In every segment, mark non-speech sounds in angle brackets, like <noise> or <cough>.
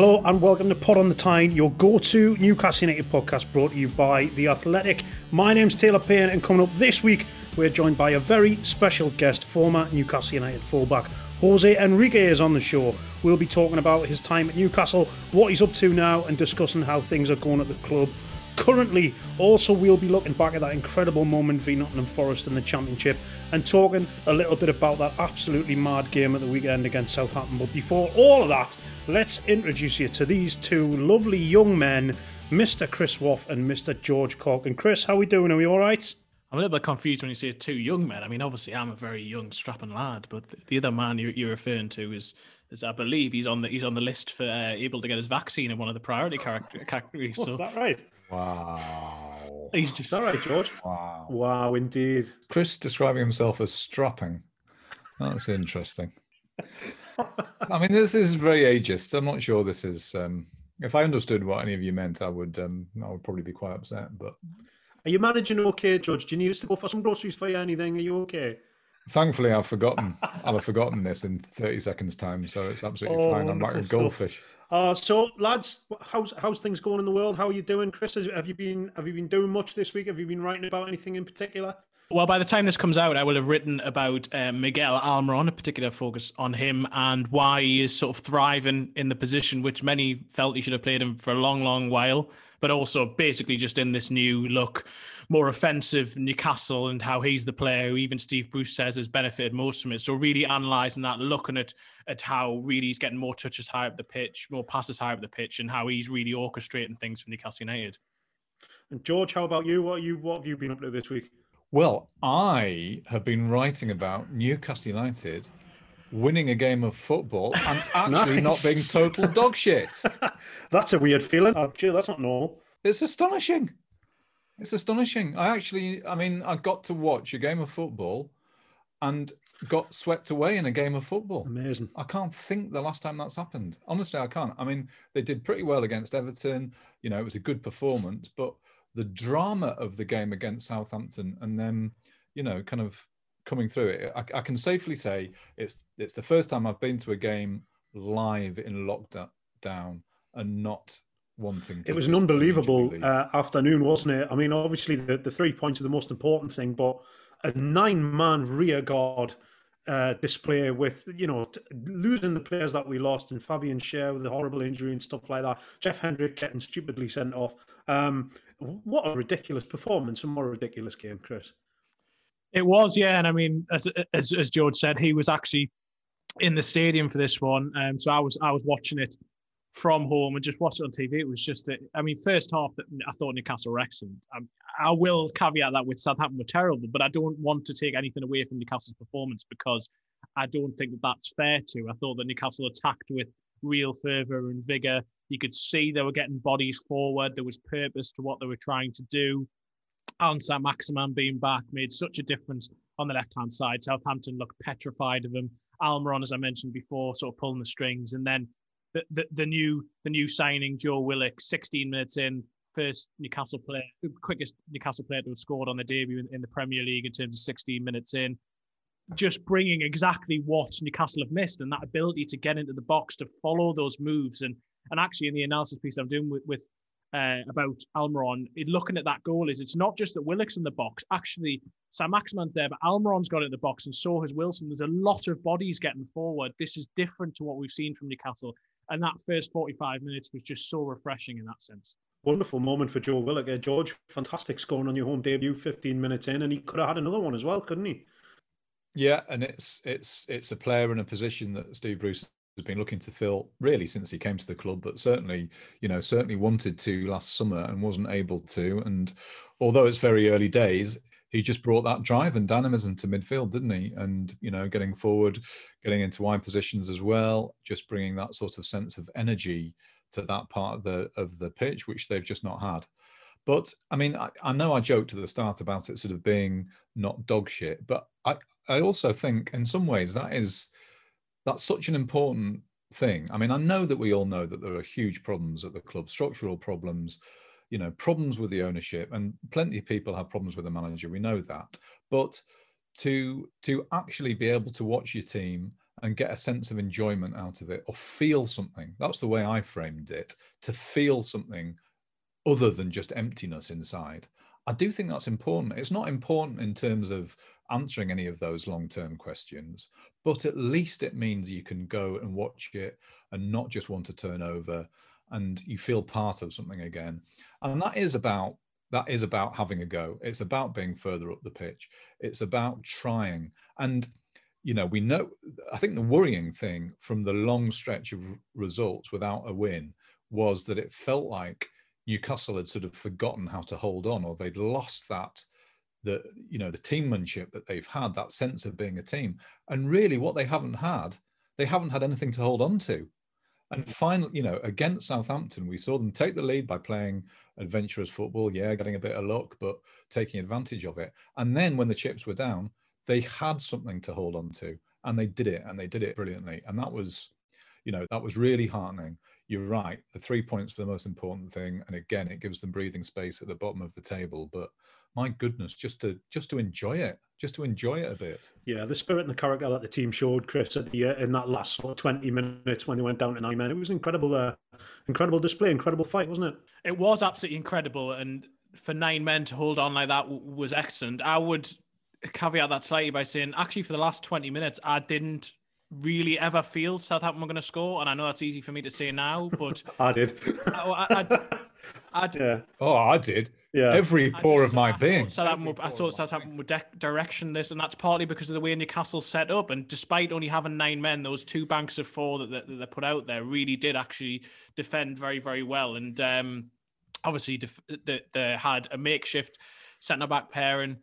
Hello and welcome to Pod on the Tyne, your go-to Newcastle United podcast brought to you by The Athletic. My name's Taylor Payne and coming up this week we're joined by a very special guest, former Newcastle United fullback Jose Enrique is on the show. We'll be talking about his time at Newcastle, what he's up to now and discussing how things are going at the club currently. Also, we'll be looking back at that incredible moment v Nottingham Forest in the Championship and talking a little bit about that absolutely mad game at the weekend against Southampton. But before all of that, let's introduce you to these two lovely young men, Mr. Chris Waugh and Mr. George Cork. And Chris, how are we doing? Are we all right? I'm a little bit confused when you say two young men. I mean, obviously, I'm a very young, strapping lad, but the other man you're, referring to is, is I believe he's on the he's on the list for uh, able to get his vaccine in one of the priority character, <laughs> categories. What's so. that right? Wow. He's just. Is that right, George? Wow. Wow, indeed. Chris describing himself as strapping. That's interesting. I mean, this is very ageist. I'm not sure this is. Um, if I understood what any of you meant, I would. Um, I would probably be quite upset. But are you managing okay, George? Do you need us to go for some groceries for you? Anything? Are you okay? Thankfully, I've forgotten. I'll have forgotten this in 30 seconds' time, so it's absolutely oh, fine. I'm like a goldfish. Uh, so, lads, how's how's things going in the world? How are you doing, Chris? Have you been have you been doing much this week? Have you been writing about anything in particular? Well, by the time this comes out, I will have written about uh, Miguel Almiron, a particular focus on him and why he is sort of thriving in the position which many felt he should have played in for a long, long while, but also basically just in this new look, more offensive Newcastle and how he's the player who even Steve Bruce says has benefited most from it. So really analysing that, looking at at how really he's getting more touches high up the pitch, more passes high up the pitch, and how he's really orchestrating things for Newcastle United. And George, how about you? What you what have you been up to this week? Well, I have been writing about Newcastle United winning a game of football <laughs> and actually nice. not being total dog shit. <laughs> that's a weird feeling. Oh, that's not normal. It's astonishing. It's astonishing. I actually, I mean, I got to watch a game of football and got swept away in a game of football. Amazing. I can't think the last time that's happened. Honestly, I can't. I mean, they did pretty well against Everton. You know, it was a good performance, but the drama of the game against Southampton and then, you know, kind of coming through it, I, I, can safely say it's it's the first time I've been to a game live in lockdown and not wanting. To. It was an unbelievable uh, afternoon, wasn't it? I mean, obviously the the three points are the most important thing, but a nine man rear guard uh, display with you know t- losing the players that we lost and Fabian Schär with a horrible injury and stuff like that. Jeff Hendrick getting stupidly sent off. Um, what a ridiculous performance and what a ridiculous game, Chris. It was, yeah, and I mean, as as, as George said, he was actually in the stadium for this one, um, so I was I was watching it from home and just watch it on TV. It was just, a, I mean, first half that I thought Newcastle were excellent. Um, I will caveat that with Southampton were terrible, but I don't want to take anything away from Newcastle's performance because I don't think that that's fair to. I thought that Newcastle attacked with real fervour and vigour. You could see they were getting bodies forward. There was purpose to what they were trying to do. Allan Saint-Maximin being back made such a difference on the left hand side. Southampton looked petrified of him. Almiron, as I mentioned before, sort of pulling the strings. And then the, the, the new the new signing Joe Willock, 16 minutes in, first Newcastle player, quickest Newcastle player to have scored on the debut in, in, the Premier League in terms of 16 minutes in. Just bringing exactly what Newcastle have missed and that ability to get into the box to follow those moves. And and actually, in the analysis piece I'm doing with, with uh, about Almiron, it, looking at that goal is it's not just that Willock's in the box. Actually, Saint-Maximin's there, but Almiron's got it in the box, and so has Wilson. There's a lot of bodies getting forward. This is different to what we've seen from Newcastle, and that first 45 minutes was just so refreshing in that sense. Wonderful moment for Joe Willock. Uh, George, fantastic scoring on your home debut, 15 minutes in, and he could have had another one as well, couldn't he? Yeah, and it's it's it's a player in a position that Steve Bruce has been looking to fill really since he came to the club, but certainly, you know, certainly wanted to last summer and wasn't able to. And although it's very early days, he just brought that drive and dynamism to midfield, didn't he? And you know, getting forward, getting into wide positions as well, just bringing that sort of sense of energy to that part of the of the pitch, which they've just not had. But I mean, I, I know I joked at the start about it sort of being not dog shit, but I I also think in some ways that is that's such an important thing. I mean, I know that we all know that there are huge problems at the club, structural problems, you know, problems with the ownership, and plenty of people have problems with the manager. We know that, but to to actually be able to watch your team and get a sense of enjoyment out of it or feel something that's the way i framed it to feel something other than just emptiness inside i do think that's important it's not important in terms of answering any of those long term questions, but at least it means you can go and watch it and not just want to turn over and you feel part of something again. And that is about that is about having a go. It's about being further up the pitch. It's about trying. And you know, we know I think the worrying thing from the long stretch of results without a win was that it felt like Newcastle had sort of forgotten how to hold on or they'd lost that the you know the teammanship that they've had that sense of being a team. And really what they haven't had they haven't had anything to hold on to. And finally you know against southampton we saw them take the lead by playing adventurous football yeah getting a bit of luck but taking advantage of it. And then when the chips were down they had something to hold on to and they did it and they did it brilliantly. And that was you know that was really heartening you're right the three points were the most important thing and again it gives them breathing space at the bottom of the table but my goodness, just to just to enjoy it, just to enjoy it a bit. Yeah, the spirit and the character that the team showed, Chris, at the uh, in that last sort of twenty minutes when they went down to nine men, it was incredible, uh, incredible display, incredible fight, wasn't it? It was absolutely incredible, and for nine men to hold on like that w- was excellent. I would caveat that slightly by saying, actually, for the last twenty minutes, I didn't really ever feel Southampton were going to score, and I know that's easy for me to say now, but <laughs> I did. I, I, I, yeah. Oh, I did. Yeah. Every pore of my I being. Southampton would, I thought Southampton were de- directionless, and that's partly because of the way Newcastle's set up. And despite only having nine men, those two banks of four that, that, that they put out there really did actually defend very, very well. And um, obviously, def- they, they had a makeshift centre back pairing.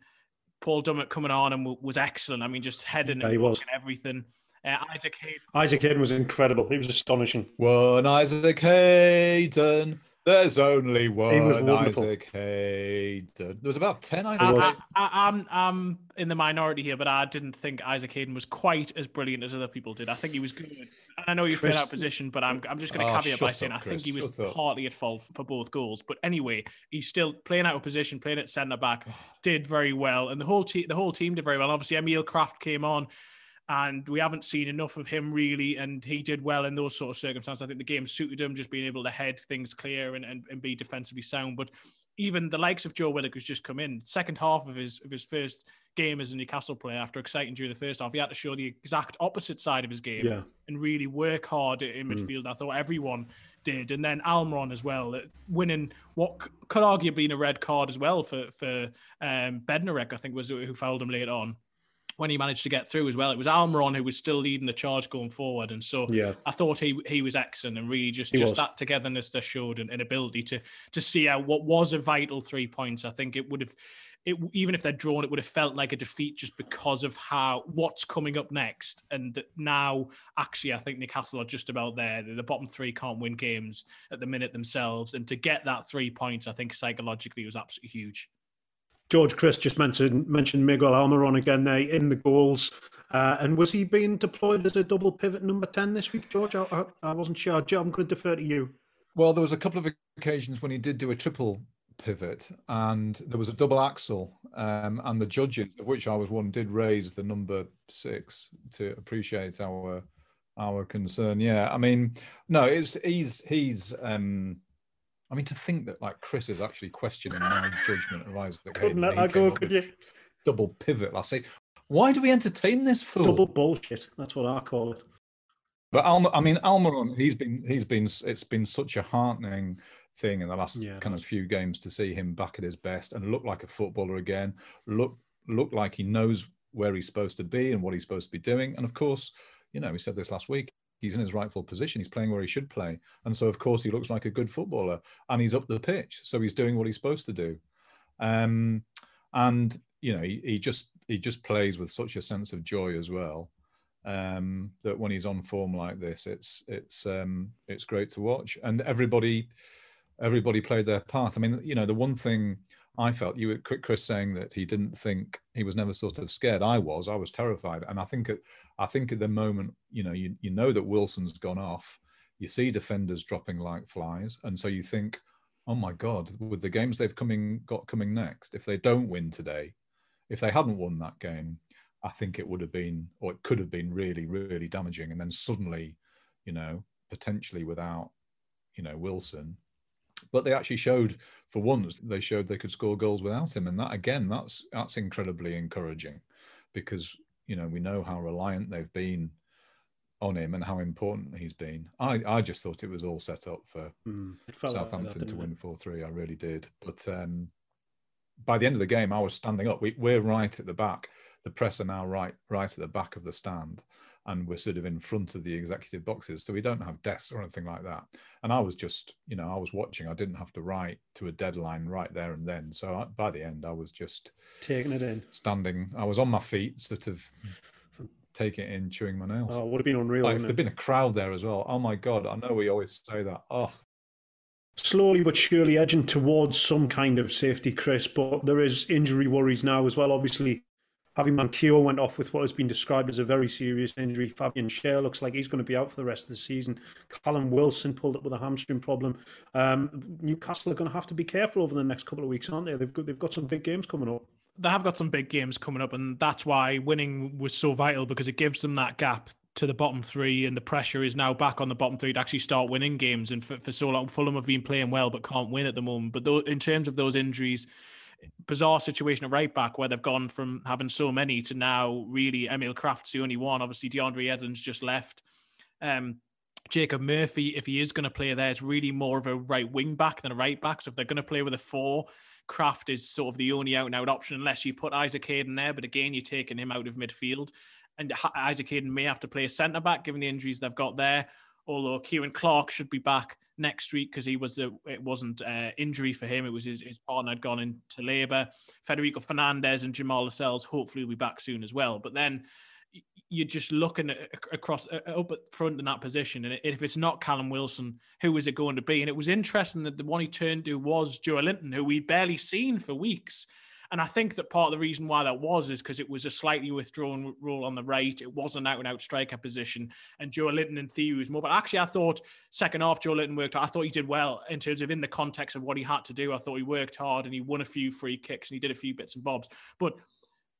Paul Dummett coming on and w- was excellent. I mean, just heading yeah, and, and everything. Uh, Isaac Hayden. Isaac Hayden was incredible. He was astonishing. One Isaac Hayden. There's only one he was Isaac Hayden. There was about 10 Isaac I, I, am I'm, I'm in the minority here, but I didn't think Isaac Hayden was quite as brilliant as other people did. I think he was good. And I know you played out position, but I'm, I'm just going to oh, ah, caveat by saying up, I think he was partly at fault for both goals. But anyway, he's still playing out of position, playing at centre back, did very well. And the whole, team the whole team did very well. Obviously, Emil Krafth came on and we haven't seen enough of him really. And he did well in those sort of circumstances. I think the game suited him, just being able to head things clear and, and, and be defensively sound. But even the likes of Joe Willock, who's just come in, second half of his of his first game as a Newcastle player, after exciting during the first half, he had to show the exact opposite side of his game yeah. and really work hard in mm. midfield. Mm. I thought everyone did, and then Almiron as well, uh, winning what could arguably be a red card as well for for um, Bednarek, I think was who fouled him late on when he managed to get through as well. It was Almiron who was still leading the charge going forward, and so yeah. I thought he he was excellent and really just he just was. that togetherness that showed and, an, ability to to see out what was a vital three points. I think it would have. It, even if they'd drawn, it would have felt like a defeat just because of how what's coming up next. And now, actually, I think Newcastle are just about there. The bottom three can't win games at the minute themselves, and to get that three points, I think psychologically was absolutely huge. George Chris just mentioned mentioned Miguel Almiron again there in the goals. Uh, and was he being deployed as a double pivot number 10 this week, George? I, I, I wasn't sure. Joe, I'm going to defer to you. Well, there was a couple of occasions when he did do a triple pivot and there was a double axle um, and the judges of which i was one did raise the number six to appreciate our our concern yeah i mean no it's he's he's um I mean, to think that like Chris is actually questioning my judgment of Isaac Couldn't let that go, could you? Double pivot last say, Why do we entertain this fool? Double bullshit. That's what I call it. But Alma, I mean, Almiron, he's been, he's been, it's been such a heartening thing in the last yeah, kind of few games to see him back at his best and look like a footballer again. Look, look like he knows where he's supposed to be and what he's supposed to be doing. And of course, you know, we said this last week he's in his rightful position. He's playing where he should play. And so, of course, he looks like a good footballer and he's up the pitch. So he's doing what he's supposed to do. Um, and, you know, he, he just he just plays with such a sense of joy as well. Um, that when he's on form like this, it's it's um, it's great to watch, and everybody everybody played their part. I mean, you know, the one thing I felt you were Chris saying that he didn't think he was never sort of scared. I was. I was terrified, and I think at I think at the moment, you know, you you know that Wilson's gone off. You see defenders dropping like flies, and so you think, oh my God, with the games they've coming got coming next, if they don't win today, if they hadn't won that game, I think it would have been, or it could have been really, really damaging. And then suddenly, you know, potentially without, you know, Wilson, but they actually showed for once they showed they could score goals without him and that again that's that's incredibly encouraging because you know we know how reliant they've been on him and how important he's been. I i just thought it was all set up for mm, southampton that, to win 4-3 i really did. But um by the end of the game i was standing up. We, we're right at the back. The press are now right right at the back of the stand and we're sort of in front of the executive boxes. So we don't have desks or anything like that. And I was just, you know, I was watching. I didn't have to write to a deadline right there and then. So I, by the end, I was just taking it in, standing. I was on my feet, sort of taking it in, chewing my nails. Oh, it would have been unreal. Like, if there'd been a crowd there as well. Oh my god! I know we always say that. Oh, slowly but surely edging towards some kind of safety, Chris. But there is injury worries now as well. Obviously, Javi Manquillo went off with what has been described as a very serious injury. Fabian Schär looks like he's going to be out for the rest of the season. Callum Wilson pulled up with a hamstring problem. Um, Newcastle are going to have to be careful over the next couple of weeks, aren't they? They've got, they've got some big games coming up. They have got some big games coming up, and that's why winning was so vital because it gives them that gap to the bottom three, and the pressure is now back on the bottom three to actually start winning games. And for, for so long, Fulham have been playing well but can't win at the moment. But though, in terms of those injuries, bizarre situation at right back where they've gone from having so many to now really Emil Krafth's the only one. Obviously, DeAndre Yedlin's just left. Um, Jacob Murphy, if he is going to play there, is really more of a right wing back than a right back. So if they're going to play with a four, Krafth is sort of the only out and out option unless you put Isaac Hayden there. But again, you're taking him out of midfield. And Isaac Hayden may have to play a centre back given the injuries they've got there. Although Ciaran Clark should be back next week because he was the it wasn't uh, injury for him. It was his, his partner had gone into labour. Federico Fernandez and Jamal Lascelles hopefully will be back soon as well. But then you're just looking at, across up at front in that position, and if it's not Callum Wilson, who is it going to be? And it was interesting that the one he turned to was Joelinton who we'd barely seen for weeks. And I think that part of the reason why that was is because it was a slightly withdrawn role on the right. It was an out and out striker position. And Joelinton in theory was more. But actually, I thought second half Joelinton worked. I thought he did well in terms of in the context of what he had to do. I thought he worked hard and he won a few free kicks and he did a few bits and bobs. But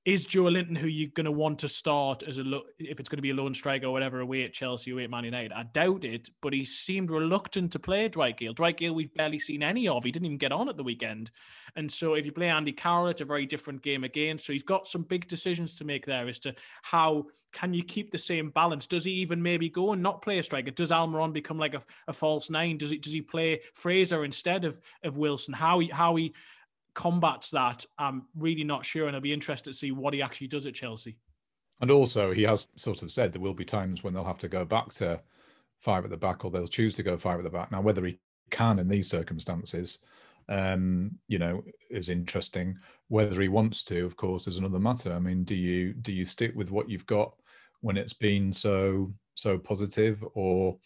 is Joelinton who you're going to want to start as a lo- if it's going to be a lone striker or whatever away at Chelsea away at Man United? I doubt it, but he seemed reluctant to play Dwight Gayle. Dwight Gayle we've barely seen any of. He didn't even get on at the weekend, and so if you play Andy Carroll, it's a very different game again. So he's got some big decisions to make there as to how can you keep the same balance? Does he even maybe go and not play a striker? Does Almiron become like a, a false nine? Does he does he play Fraser instead of of Wilson? How he how he combats that, I'm really not sure, and I'll be interested to see what he actually does at Chelsea. And also, he has sort of said there will be times when they'll have to go back to five at the back, or they'll choose to go five at the back. Now, whether he can in these circumstances, um, you know, is interesting. Whether he wants to, of course, is another matter. I mean, do you do you stick with what you've got when it's been so so positive, or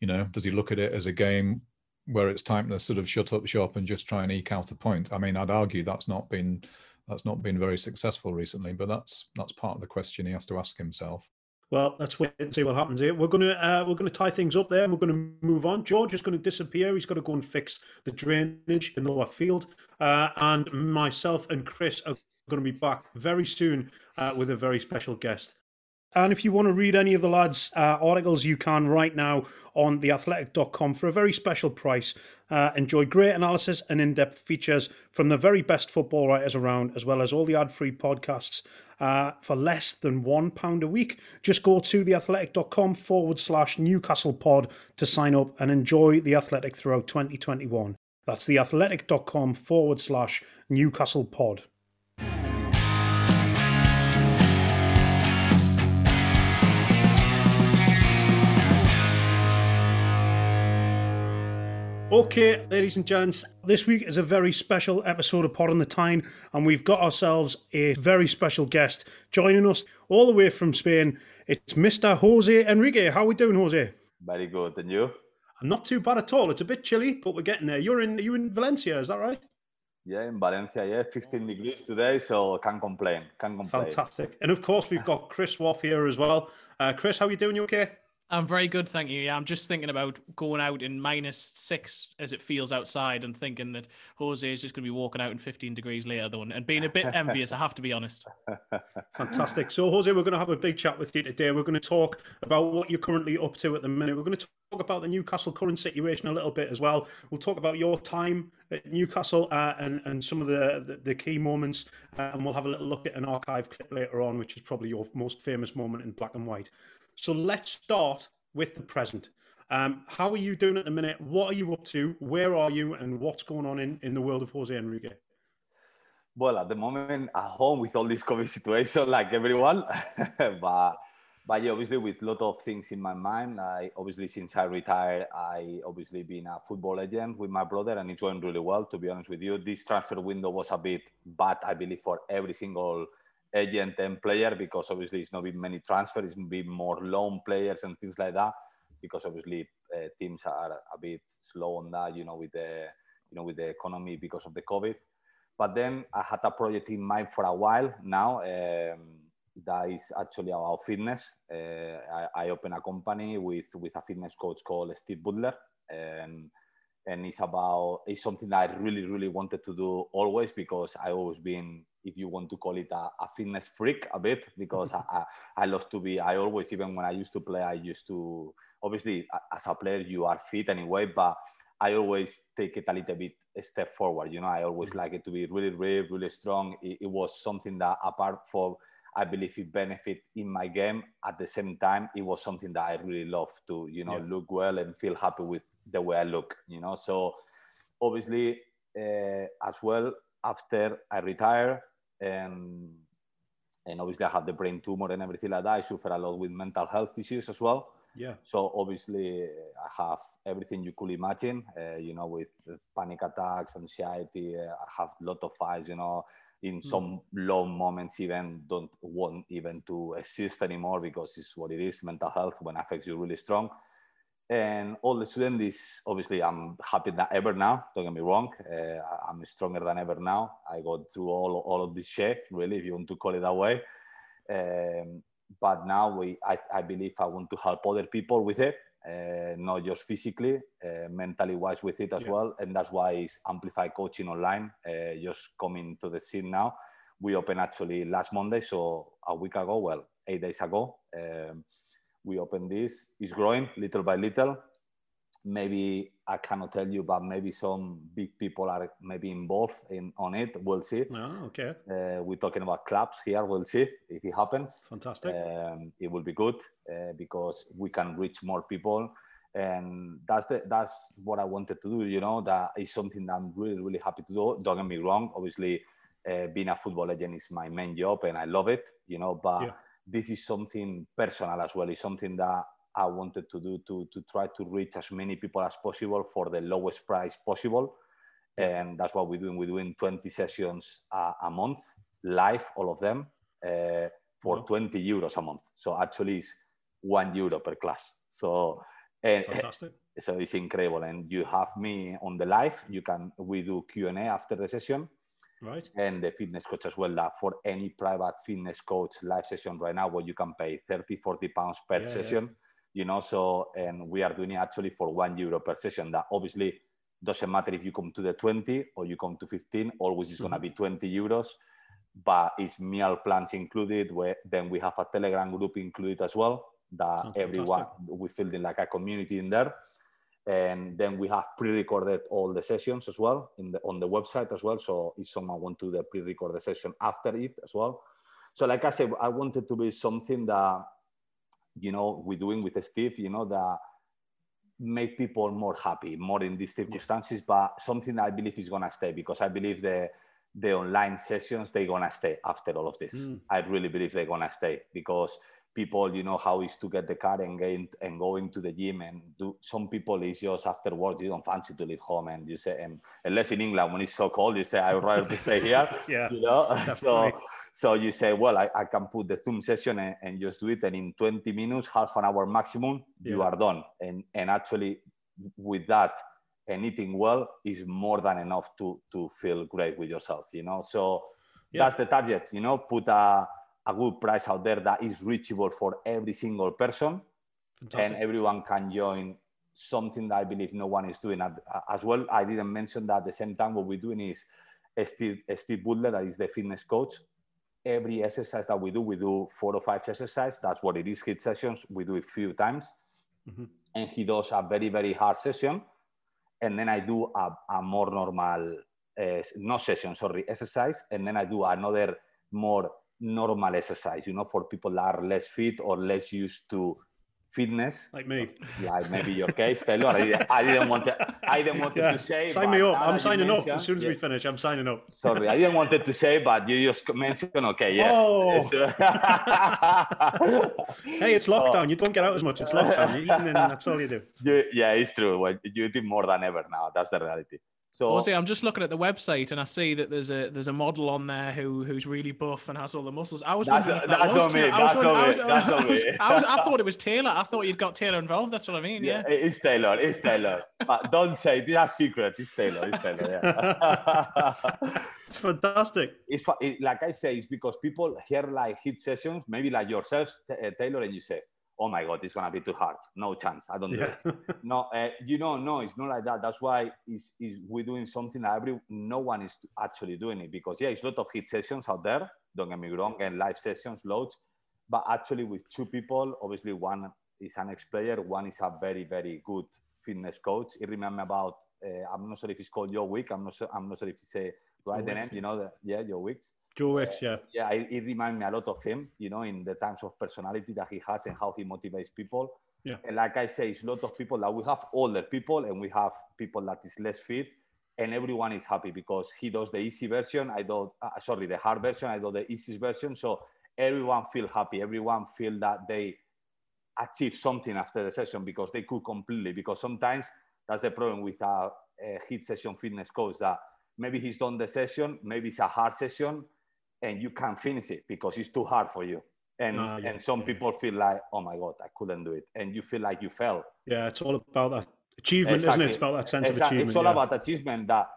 you know, does he look at it as a game where it's time to sort of shut up shop and just try and eke out a point. I mean, I'd argue that's not been that's not been very successful recently. But that's that's part of the question he has to ask himself. Well, let's wait and see what happens here. We're gonna uh, we're gonna tie things up there. and We're gonna move on. George is gonna disappear. He's got to go and fix the drainage in the lower field. Uh, and myself and Chris are going to be back very soon uh, with a very special guest. And if you want to read any of the lads' uh, articles, you can right now on theathletic.com for a very special price. Uh, enjoy great analysis and in depth features from the very best football writers around, as well as all the ad free podcasts uh, for less than £1 a week. Just go to theathletic.com forward slash Newcastle pod to sign up and enjoy The Athletic throughout 2021. That's theathletic.com forward slash Newcastle pod. Okay, ladies and gents, this week is a very special episode of Pod on the Tyne, and we've got ourselves a very special guest joining us all the way from Spain. It's Mr. Jose Enrique. How are we doing, Jose? Very good. And you? I'm not too bad at all. It's a bit chilly, but we're getting there. You're in you in Valencia, is that right? Yeah, in Valencia, yeah, 15 degrees today, so can't complain. Can't complain. Fantastic. And of course, we've got Chris Waugh here as well. Uh, Chris, how are you doing? You okay? I'm very good, thank you. Yeah, I'm just thinking about going out in minus six as it feels outside and thinking that Jose is just going to be walking out in 15 degrees later, though, and being a bit <laughs> envious, I have to be honest. Fantastic. So, Jose, we're going to have a big chat with you today. We're going to talk about what you're currently up to at the minute. We're going to talk about the Newcastle current situation a little bit as well. We'll talk about your time at Newcastle uh, and, and some of the, the, the key moments, uh, and we'll have a little look at an archive clip later on, which is probably your most famous moment in black and white. So let's start with the present. Um, how are you doing at the minute? What are you up to? Where are you? And what's going on in, in the world of Jose Enrique? Well, at the moment, at home with all this COVID situation, like everyone, <laughs> but but yeah, obviously with a lot of things in my mind. I obviously since I retired, I obviously been a football agent with my brother, and it's going really well. To be honest with you, this transfer window was a bit bad, I believe, for every single agent and player because obviously it's not been many transfers, it's been more loan players and things like that because obviously uh, teams are a bit slow on that, you know, with the you know with the economy because of the COVID. But then I had a project in mind for a while now. Um, that is actually about fitness. Uh, I, I opened a company with with a fitness coach called Steve Butler, and and it's about it's something that I really really wanted to do always because I always been if you want to call it a, a fitness freak a bit because <laughs> I, I, I love to be I always even when I used to play I used to obviously as a player you are fit anyway but I always take it a little bit a step forward you know I always mm. like it to be really really really strong it, it was something that apart from I believe it benefit in my game. At the same time, it was something that I really love to, you know, yeah. look well and feel happy with the way I look, you know. So obviously, uh, as well, after I retire and and obviously I had the brain tumor and everything like that, I suffer a lot with mental health issues as well. Yeah. So obviously, I have everything you could imagine. Uh, you know, with panic attacks, anxiety. Uh, I have a lot of fights. You know, in mm. some low moments even don't want even to exist anymore because it's what it is mental health when affects you really strong and all the students is obviously i'm happy than ever now don't get me wrong uh, i'm stronger than ever now i got through all, all of this shit really if you want to call it that way um, but now we I, I believe i want to help other people with it uh, not just physically, uh, mentally wise with it as yeah. well. And that's why it's Amplify Coaching Online uh, just coming to the scene now. We opened actually last Monday, so a week ago, well, eight days ago. Um, we opened this. It's growing little by little maybe I cannot tell you, but maybe some big people are maybe involved in on it. We'll see. Oh, okay. Uh, we're talking about clubs here. We'll see if it happens. Fantastic. Um, it will be good uh, because we can reach more people, and that's the that's what I wanted to do. You know, that is something that I'm really really happy to do. Don't get me wrong. Obviously, uh, being a football agent is my main job, and I love it. You know, but. Yeah. This is something personal as well. It's something that I wanted to do to, to try to reach as many people as possible for the lowest price possible. And that's what we're doing. We're doing 20 sessions a, a month, live, all of them, uh, for 20 euros a month. So actually, it's one euro per class. So, and, Fantastic. so it's incredible. And you have me on the live. You can we do Q and A after the session. Right. And the fitness coach as well. That for any private fitness coach live session right now, where you can pay 30, 40 pounds per Yeah, yeah. session, you know. So, and we are doing it actually for one euro per session. That obviously doesn't matter if you come to the 20 or you come to 15, always is going Mm-hmm. to be 20 euros. But it's meal plans included. Where then we have a Telegram group included as well. That Sounds everyone we feel like a community in there and then we have pre-recorded all the sessions as well in the on the website as well. So if someone want to the pre-recorded session after it as well. So like i said i wanted to be something that you know we're doing with steve you know that make people more happy more in these circumstances but something i believe is going to stay because i believe the the online sessions they're going to stay after all of this. Mm. i really believe they're going to stay because people you know how it's to get the car and get and go into the gym and do some people is just after work you don't fancy to leave home and you say and unless in england when it's so cold you say i would rather to stay here <laughs> Yeah. you know <laughs> so Definitely. so you say well I, I can put the zoom session and, and just do it and in 20 minutes half an hour maximum you are done and and actually with that and eating well is more than enough to to feel great with yourself you know so Yeah. that's the target you know put a, a good price out there that is reachable for every single person Fantastic. and everyone can join something that I believe no one is doing as well. I didn't mention that at the same time what we're doing is Steve, Steve Butler, that is the fitness coach. Every exercise that we do, we do four or five exercises. That's what it is. HIIT sessions. We do it a few times, Mhm. and he does a very very hard session, and then I do a, a more normal, uh, no session, sorry, exercise, and then I do another more normal exercise. You know, for people that are less fit or less used to fitness like me. like maybe your case, Taylor. I, didn't- I didn't want to. I didn't want Yeah. to say. Sign me up. I'm signing up as soon as we finish. I'm signing up. Sorry, I didn't want it to say, but you just mentioned. Okay, yes. Oh. It's- uh, <laughs> Hey, it's lockdown. Oh. You don't get out as much. It's lockdown. You're eating and that's all you do. <laughs> You- yeah, it's true. Well, you did more than ever now. That's the reality. So Ozzy, I'm just looking at the website and I see that there's a there's a model on there who who's really buff and has all the muscles. I was That's- wondering that was me, I that's not me, that's not me. I <laughs> thought it was Taylor. I thought you'd got Taylor involved. That's what I mean. Yeah. yeah, it's Taylor. It's Taylor. <laughs> but don't say a secret. It's Taylor. It's Taylor. Yeah. <laughs> It's fantastic. it's it, like I say, it's because people hear like HIIT sessions, maybe like yourself, T- uh, Taylor, and you say, "Oh my God, it's gonna be too hard. No chance. I don't do Yeah. it." No, uh, you know, no, it's not like that. That's why is is we're doing something that every no one is actually doing it because yeah, it's a lot of HIIT sessions out there. Don't get me wrong, and live sessions, loads, but actually with two people, obviously one is an ex-player, one is a very very good fitness coach. It remember about uh, I'm not sure if it's called your week I'm not sure. I'm not sure if you say right Joe the name. You know, the, yeah, your Wicks Joe Wicks, yeah. yeah, it, it reminds me a lot of him, you know, in the times of personality that he has and how he motivates people. Yeah. And like I say, it's a lot of people that we have older people and we have people that is less fit, and everyone is happy because he does the easy version. I do, uh, sorry, the hard version. I do the easy version. So everyone feel happy. Everyone feel that they achieve something after the session because they could completely. Because sometimes that's the problem with a, a HIIT session fitness coach that maybe he's done the session, maybe it's a hard session, and you can't finish it because it's too hard for you. And Ah, yeah, and some yeah. people feel like, oh my god, I couldn't do it, and you feel like you fell. Yeah, it's all about that achievement, isn't it? It's about that sense of achievement. It's all yeah. about achievement. That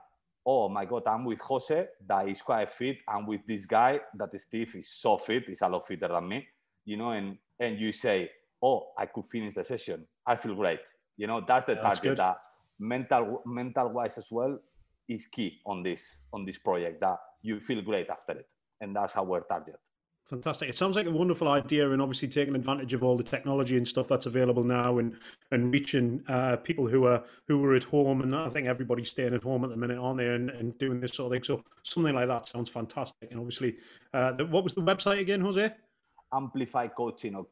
oh my god, I'm with Jose, that is quite fit, I'm with this guy, that Steve is so fit, he's a lot fitter than me, you know. And and you say, oh, I could finish the session. I feel great. You know, that's the Yeah, target. good. That mental mental wise as well is key on this on this project. That you feel great after it, and that's our target. Fantastic. It sounds like a wonderful idea, and obviously taking advantage of all the technology and stuff that's available now, and and reaching uh, people who are who are at home. And I think everybody's staying at home at the minute, aren't they? And, and doing this sort of thing. So something like that sounds fantastic. And obviously, uh, the, what was the website again, Jose? Amplify coaching uh,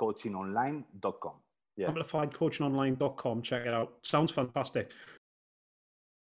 coachingonline.com. Yeah. AmplifiedCoachingOnline.com. Check it out. Sounds fantastic.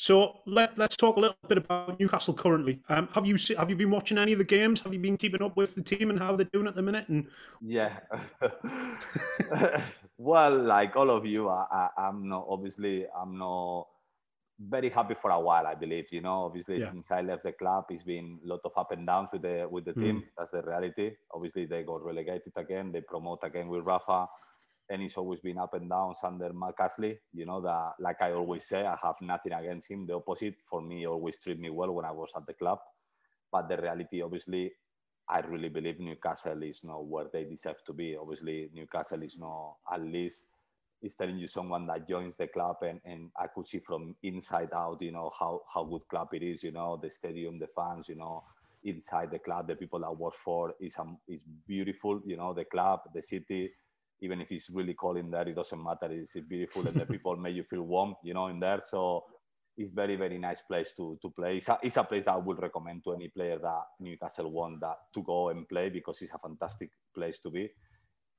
So let, let's talk a little bit about Newcastle currently. Um, have you se- have you been watching any of the games? Have you been keeping up with the team and how they're doing at the minute? And Yeah. <laughs> well, like all of you, I, I'm not obviously I'm not very happy for a while. I believe you know. Obviously, Yeah. since I left the club, it's been a lot of up and downs with the with the team. That's the reality. Obviously, they got relegated again. They promote again with Rafa, and it's always been up and downs under Mark Ashley. You know that, like I always say, I have nothing against him. The opposite for me, always treat me well when I was at the club. But the reality, obviously, I really believe Newcastle is not where they deserve to be. Obviously, Newcastle is not at least is telling you someone that joins the club and, and I could see from inside out, you know, how, how good club it is, you know, the stadium, the fans, you know, inside the club, the people that work for is um, is beautiful, you know, the club, the city, even if it's really cold in there, it doesn't matter. It's beautiful and the <laughs> people make you feel warm, you know, in there. So it's very, very nice place to, to play. It's a, it's a place that I would recommend to any player that Newcastle want that to go and play because it's a fantastic place to be.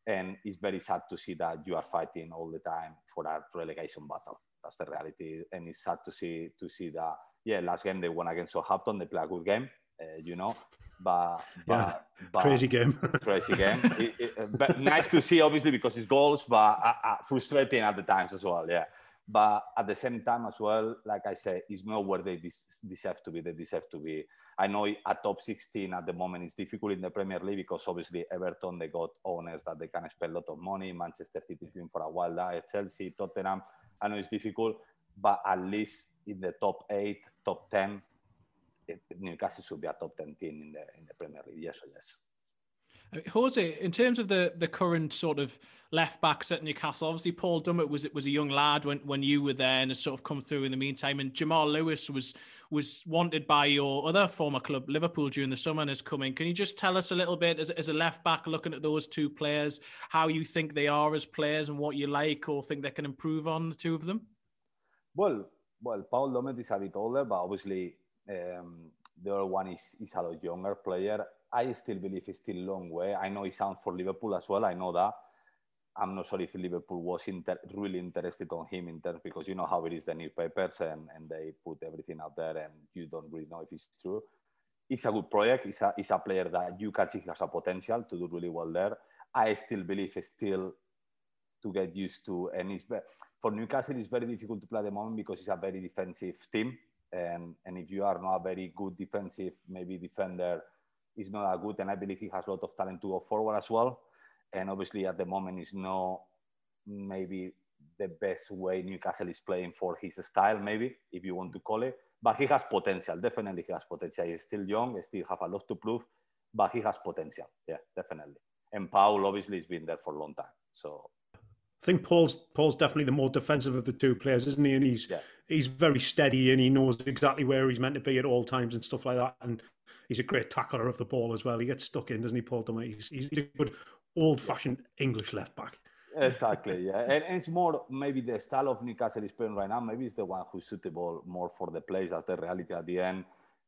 And it's very sad to see that you are fighting all the time for a relegation battle. That's the reality. And it's sad to see to see that, yeah, last game they won against Southampton. They play a good game, uh, you know, but, but, Yeah, but crazy game. <laughs> crazy game. <laughs> It- it- but nice to see, obviously, because it's goals, but uh, uh, frustrating at the times as well. Yeah. But at the same time, as well, like I said, it's not where they des- deserve to be. They deserve to be. I know a top 16 at the moment is difficult in the Premier League because obviously Everton they got owners that they can spend a lot of money. Manchester City been for a while there. Chelsea, Tottenham. I know it's difficult, but at least in the top eight, top 10, it- Newcastle should be a top 10 team in the in the Premier League. Yes or yes. I mean, Jose, in terms of the the current sort of left backs at Newcastle, obviously Paul Dummett was was a young lad when when you were there and has sort of come through in the meantime. And Jamal Lewis was was wanted by your other former club, Liverpool, during the summer and is coming. Can you just tell us a little bit as, as a left back, looking at those two players, how you think they are as players and what you like or think they can improve on the two of them? Well, well, Paul Dummett is a bit older, but obviously um, the other one is, is a lot younger player. I still believe it's still long way. I know he sounds for Liverpool as well. I know that. I'm not sure if Liverpool was inter- really interested on him in terms because you know how it is the newspapers and, and they put everything out there and you don't really know if it's true. It's a good project. It's a, it's a player that you can see has a potential to do really well there. I still believe it's still to get used to. And it's ve- for Newcastle, it's very difficult to play at the moment because it's a very defensive team. And, and if you are not a very good defensive, maybe defender, is not that good. And I believe he has a lot of talent to go forward as well. And obviously, at the moment, is not maybe the best way Newcastle is playing for his style, maybe if you want to call it. But he has potential. Definitely, he has potential. He's still young. He still have a lot to prove, but he has potential. Yeah, definitely. And Paul obviously has been there for a long time. So I think Paul's Paul's definitely the more defensive of the two players, isn't he? And he's Yeah. he's very steady and he knows exactly where he's meant to be at all times and stuff like that. And he's a great tackler of the ball as well. He gets stuck in, doesn't he, Paul? Dummett? He's, he's a good old-fashioned English left back. exactly, yeah. And, and it's more maybe the style of Newcastle is playing right now. Maybe it's the one who's suitable more for the place. That's the reality at the end.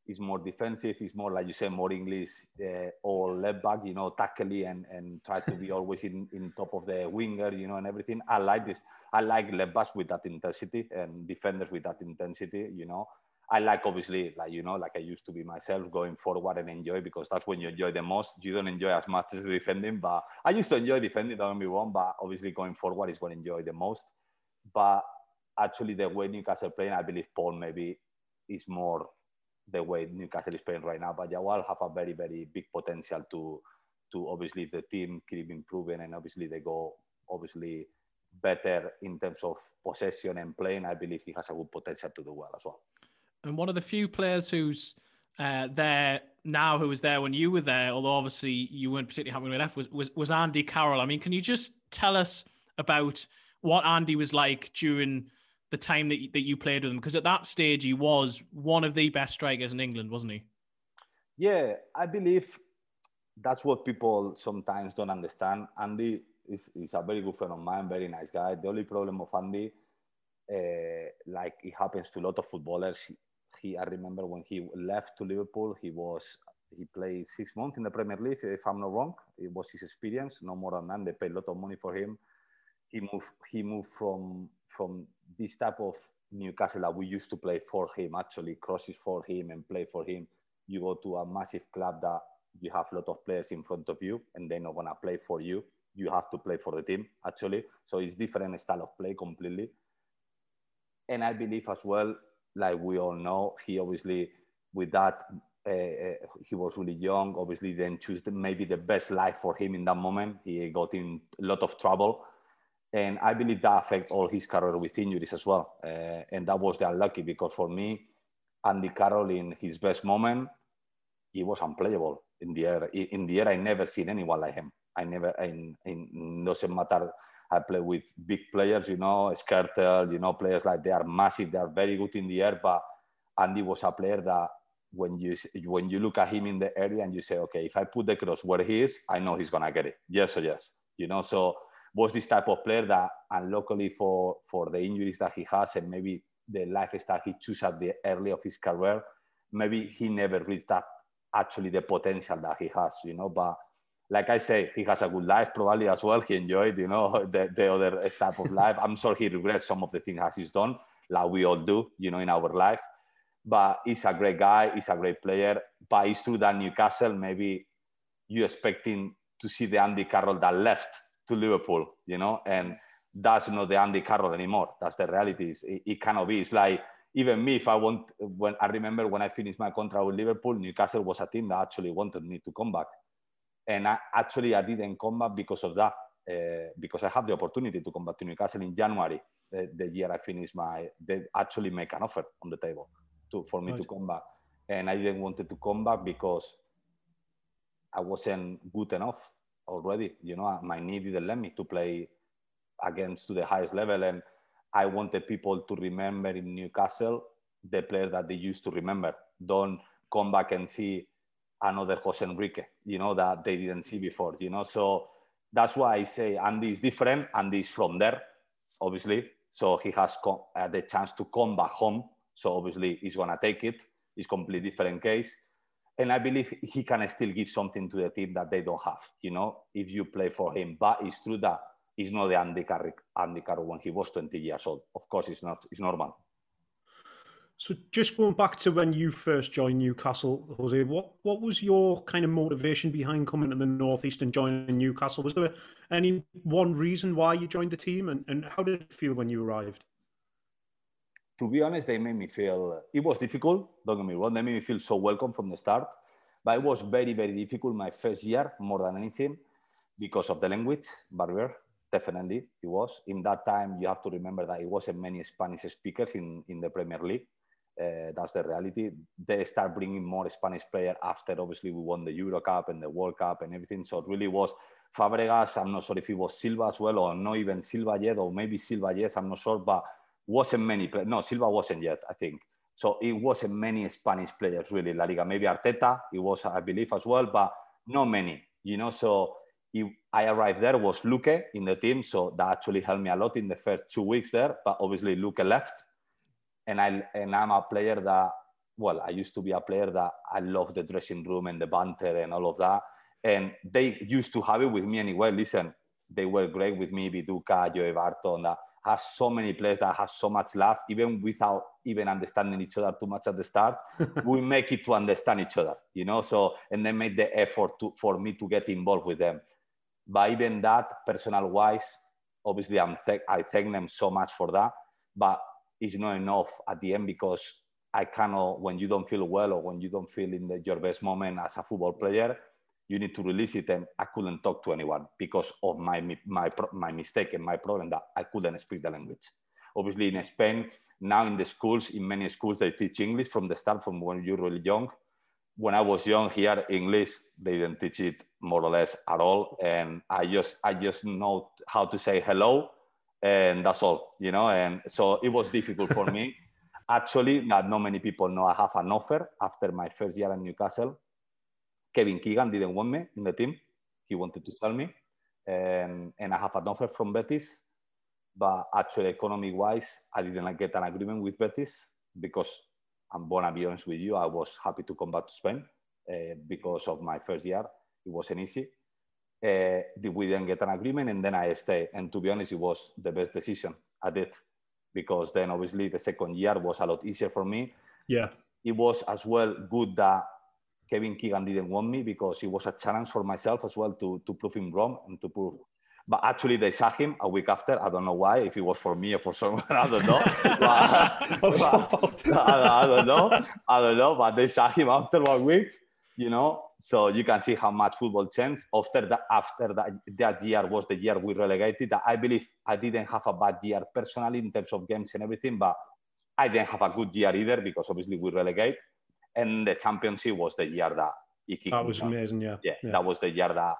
It's more defensive. It's more like you say, more English uh, or left back. You know, tackly and and try to be <laughs> always in in top of the winger. You know, and everything. I like this. I like left backs with that intensity and defenders with that intensity. You know. I like obviously like you know like I used to be myself going forward and enjoy because that's when you enjoy the most. You don't enjoy as much as defending, but I used to enjoy defending. Don't me wrong, but obviously going forward is what I enjoy the most. But actually, the way Newcastle playing, I believe Paul maybe is more the way Newcastle is playing right now. But Jawal have a very very big potential to to obviously the team keep improving and obviously they go obviously better in terms of possession and playing. I believe he has a good potential to do well as well. And one of the few players who's uh, there now who was there when you were there, although obviously you weren't particularly happy we left, was, was, was Andy Carroll. I mean, can you just tell us about what Andy was like during the time that, you- that you played with him? Because at that stage, he was one of the best strikers in England, wasn't he? Yeah, I believe that's what people sometimes don't understand. Andy is, is a very good friend of mine, very nice guy. The only problem of Andy, uh, like it happens to a lot of footballers, he, he, I remember when he left to Liverpool, he was he played six months in the Premier League, if I'm not wrong. It was his experience, no more than that. They paid a lot of money for him. He moved he moved from from this type of Newcastle that we used to play for him, actually crosses for him and play for him. You go to a massive club that you have a lot of players in front of you and they're not gonna play for you. You have to play for the team, actually. So it's different style of play completely. And I believe as well, like we all know, he obviously with that uh, he was really young. Obviously, then choose the, maybe the best life for him in that moment. He got in a lot of trouble, and I believe that affect all his career with injuries as well. Uh, and that was the unlucky because for me, Andy Carroll in his best moment, he was unplayable in the air. In the air, I never seen anyone like him. I never. In, in doesn't matter. I play with big players, you know, Skrtel, you know, players like they are massive, they are very good in the air. But Andy was a player that when you when you look at him in the area and you say, okay, if I put the cross where he is, I know he's gonna get it. Yes or yes, you know. So was this type of player that, and locally for for the injuries that he has and maybe the lifestyle he chose at the early of his career, maybe he never reached that actually the potential that he has, you know. But like I say, he has a good life probably as well. He enjoyed, you know, <laughs> the, the other type of life. I'm sure he regrets some of the things he's done, like we all do, you know, in our life but he's a great guy. He's a great player. But it's true that Newcastle, maybe you expecting to see the Andy Carroll that left to Liverpool, you know, and that's not the Andy Carroll anymore. That's the reality. It, it cannot be. It's like even me, if I want, when I remember when I finished my contract with Liverpool, Newcastle was a team that actually wanted me to come back, and I, actually I didn't come back because of that. Uh, because I had the opportunity to come back to Newcastle in January, the, the year I finished my, they actually make an offer on the table to, for me right. to come back. And I didn't want to come back because I wasn't good enough already. You know, my knee didn't let me to play against to the highest level. And I wanted people to remember in Newcastle the player that they used to remember. Don't come back and see another Jose Enrique, you know, that they didn't see before, you know. So that's why I say Andy is different. Andy is from there, obviously. So he has uh, the chance to come back home so obviously he's going to take it. It's completely different case. And I believe he can still give something to the team that they don't have, you know, if you play for him. But it's true that he's not the Andy Carroll, Andy Carroll when he was 20 years old. Of course, it's not. It's normal. So just going back to when you first joined Newcastle, Jose, what, what was your kind of motivation behind coming to the Northeast and joining Newcastle? Was there any one reason why you joined the team and, and how did it feel when you arrived? To be honest, they made me feel it was difficult. Don't get me wrong, they made me feel so welcome from the start. But it was very, very difficult my first year more than anything because of the language barrier. Definitely, it was. In that time, you have to remember that it wasn't many Spanish speakers in, in the Premier League. Uh, that's the reality. They start bringing more Spanish players after, obviously, we won the Euro Cup and the World Cup and everything. So it really was Fabregas. I'm not sure if it was Silva as well, or not even Silva yet, or maybe Silva, yes, I'm not sure. But wasn't many. No, Silva wasn't yet, I think. So it wasn't many Spanish players really in La Liga. Maybe Arteta, it was, I believe, as well, but not many. You know, so it, I arrived there was Luque in the team, so that actually helped me a lot in the first two weeks there. But obviously, Luque left, and I and I'm a player that well, I used to be a player that I love the dressing room and the banter and all of that. And they used to have it with me anyway. Listen, they were great with me, Viduka, Joey Barton. That has so many players that have so much love, even without even understanding each other too much at the start. <laughs> we make it to understand each other, you know. So and they made the effort to, for me to get involved with them. But even that, personal wise, obviously I'm th- I thank them so much for that. But it's not enough at the end because I cannot when you don't feel well or when you don't feel in the, your best moment as a football player you need to release it and i couldn't talk to anyone because of my my my mistake and my problem that i couldn't speak the language. Obviously in spain now in the schools in many schools they teach english from the start from when you're really young. When i was young here english they didn't teach it more or less at all. And i just i just know how to say hello and that's all you know and so it was difficult for me. <laughs> Actually not, not many people know i have an offer after my first year at newcastle Kevin Keegan didn't want me in the team. He wanted to sell me. And, and I have an offer from Betis. But actually, economic wise, I didn't get an agreement with Betis because I'm going to be honest with you, I was happy to come back to Spain uh, because of my first year. It wasn't easy. Uh, we didn't get an agreement, and then I stayed. And to be honest, it was the best decision I did because then obviously the second year was a lot easier for me. Yeah. It was as well good that Kevin Keegan didn't want me because it was a challenge for myself as well to, to prove him wrong and to prove. But actually, they sacked him a week after. I don't know why, if it was for me or for someone, <laughs> I don't know. <laughs> but, but, I, I, don't know. I don't know. But they sacked him after one week, you know. So you can see how much football changed. After that, after that, that year was the year we relegated. I believe I didn't have a bad year personally in terms of games and everything, but I didn't have a good year either because obviously we relegate. And the championship was the year that that was amazing, yeah. yeah. yeah. that was the year that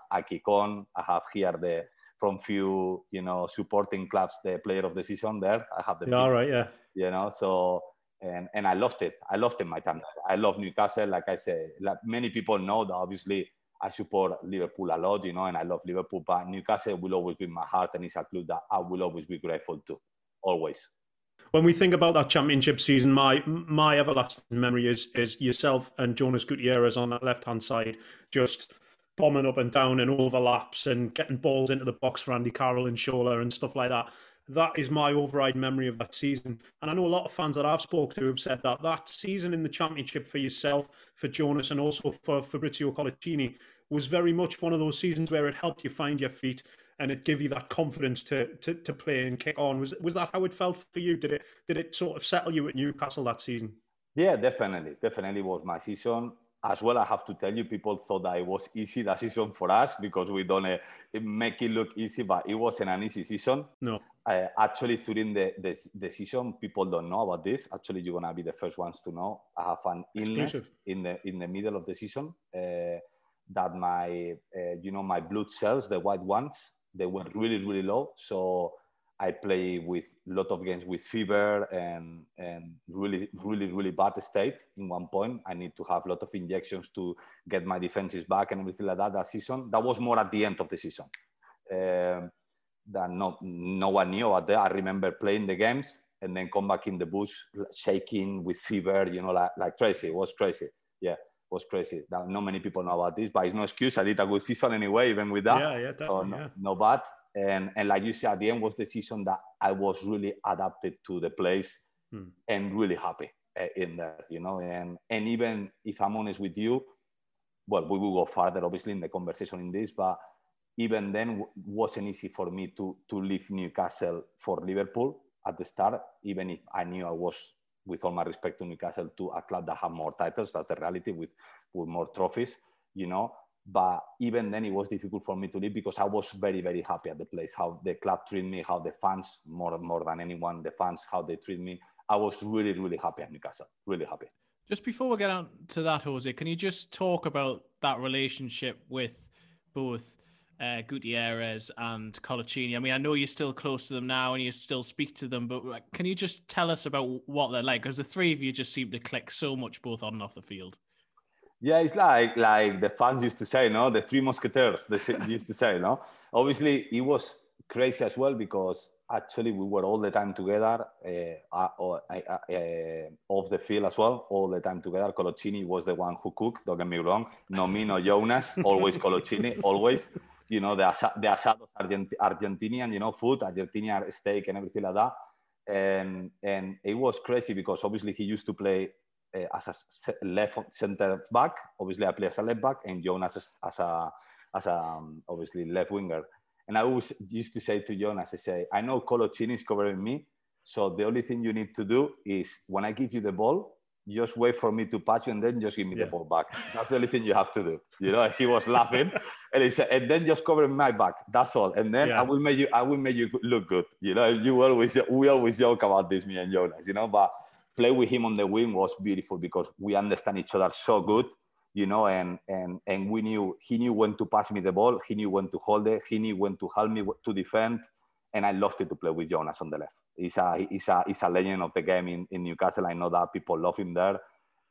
on. I have here the from few you know supporting clubs the player of the season there. I have the yeah, all right, yeah. You know, so and and I loved it. I loved it my time. I love Newcastle. Like I say, like many people know that obviously I support Liverpool a lot, you know, and I love Liverpool. But Newcastle will always be my heart, and it's a club that I will always be grateful to, always. When we think about that championship season, my my everlasting memory is is yourself and Jonas Gutierrez on that left hand side, just bombing up and down and overlaps and getting balls into the box for Andy Carroll and Shola and stuff like that. That is my override memory of that season. And I know a lot of fans that I've spoke to have said that that season in the championship for yourself, for Jonas, and also for Fabrizio Coloccini was very much one of those seasons where it helped you find your feet and it gave you that confidence to, to to play and kick on. Was was that how it felt for you? Did it did it sort of settle you at Newcastle that season? Yeah, definitely. Definitely was my season as well, I have to tell you, people thought that it was easy that season for us because we don't uh, make it look easy, but it wasn't an easy season. No. Uh, actually, during the, the, the season, people don't know about this. Actually, you're gonna be the first ones to know. I have an illness Exclusive. in the in the middle of the season uh, that my uh, you know my blood cells, the white ones, they went really really low. So I play with a lot of games with fever and and really really really bad state. In one point, I need to have a lot of injections to get my defenses back and everything like that. That season, that was more at the end of the season. Um, that no no one knew about that. I remember playing the games and then come back in the bush shaking with fever. You know, like like crazy. It was crazy. Yeah was crazy. That not many people know about this, but it's no excuse. I did a good season anyway, even with that. Yeah, yeah, definitely. So no, yeah. no bad and and like you said, at the end was the season that I was really adapted to the place hmm. and really happy uh, in that, you know. And and even if I'm honest with you, well, we will go further, obviously, in the conversation in this, but even then wasn't easy for me to to leave Newcastle for Liverpool at the start, even if I knew I was, with all my respect to Newcastle, to a club that have more titles. That's the reality with with more trophies, you know? But even then it was difficult for me to leave because i was very very happy at the place how the club treated me how the fans more more than anyone the fans how they treat me. I was really really happy at newcastle really happy. Just before we get on to that jose can you just talk about that relationship with both uh, Gutierrez and Coloccini. I mean, I know you're still close to them now and you still speak to them, but can you just tell us about what they're like? Because the three of you just seem to click so much both on and off the field. Yeah, it's like like the fans used to say, no, the three musketeers. They used to say, no. Obviously, it was crazy as well because actually we were all the time together uh, uh, uh, uh, off the field as well, all the time together. Coloccini was the one who cooked. Don't get me wrong. No me, no Jonas. Always Coloccini. Always. You know the the asado Argent- Argentinian, you know, food, Argentinian steak and everything like that. And and it was crazy because obviously he used to play uh, as a left center back. Obviously, I play as a left back, and Jonas as, as a as a um, obviously left winger. And I always used to say to Jonas, I say, I know Coloccini is covering me, so the only thing you need to do is when I give you the ball, just wait for me to patch you and then just give me yeah. the ball back. That's the only thing you have to do. You know, he was laughing <laughs> and he said, and then just cover my back. That's all. And then yeah. I will make you, I will make you look good. You know, you always, we always joke about this, me and Jonas, you know, but play with him on the wing was beautiful because we understand each other so good, you know, and and and we knew he knew when to pass me the ball, he knew when to hold it, he knew when to help me to defend, and I loved it to play with Jonas on the left. He's a he's a he's a legend of the game in, in Newcastle. I know that people love him there,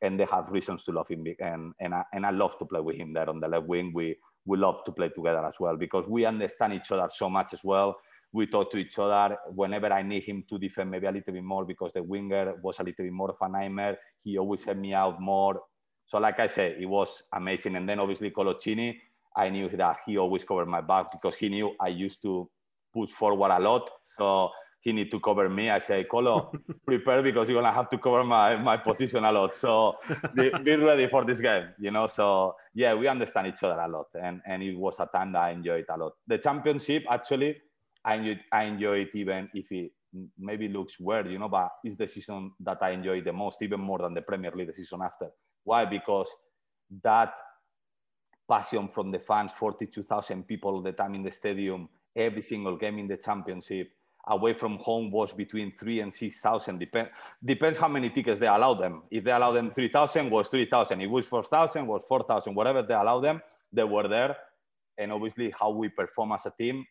and they have reasons to love him. And and I, and I love to play with him there on the left wing. We we love to play together as well because we understand each other so much as well. We talk to each other whenever I need him to defend maybe a little bit more because the winger was a little bit more of a nightmare. He always helped me out more. So like I said, it was amazing. And then obviously Coloccini, I knew that he always covered my back because he knew I used to push forward a lot. So he need to cover me. I say, Colo, <laughs> prepare because you're gonna have to cover my, my position a lot. So be, be, ready for this game, you know. So yeah, we understand each other a lot, and and it was a time that I enjoyed a lot. The championship actually, I enjoyed I enjoy it even if it maybe looks weird, you know, but it's the season that I enjoy the most, even more than the Premier League the season after. Why? Because that passion from the fans, 42,000 people all the time in the stadium, every single game in the championship away from home was between three and six thousand. Depend depends how many tickets they allow them. If they allow them three thousand, was three thousand. If it was four thousand, was four thousand. Whatever they allow them, they were there. And obviously, how we perform as a team,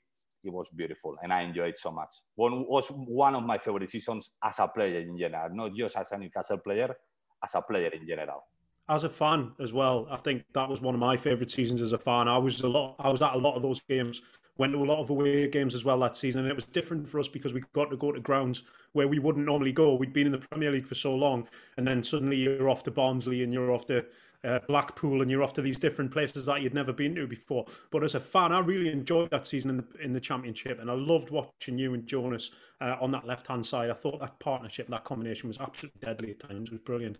it was beautiful, and I enjoyed so much. One was one of my favorite seasons as a player in general, not just as a Newcastle player, as a player in general as a fan as well, I think that was one of my favourite seasons as a fan. I was a lot, I was at a lot of those games went to a lot of away games as well that season, and it was different for us because we got to go to grounds where we wouldn't normally go. We'd been in the Premier League for so long, and then suddenly you're off to Barnsley and you're off to uh, Blackpool and you're off to these different places that you'd never been to before. But as a fan, I really enjoyed that season in the in the Championship, and I loved watching you and Jonas uh, on that left hand side. I thought that partnership, that combination, was absolutely deadly at times. It was brilliant.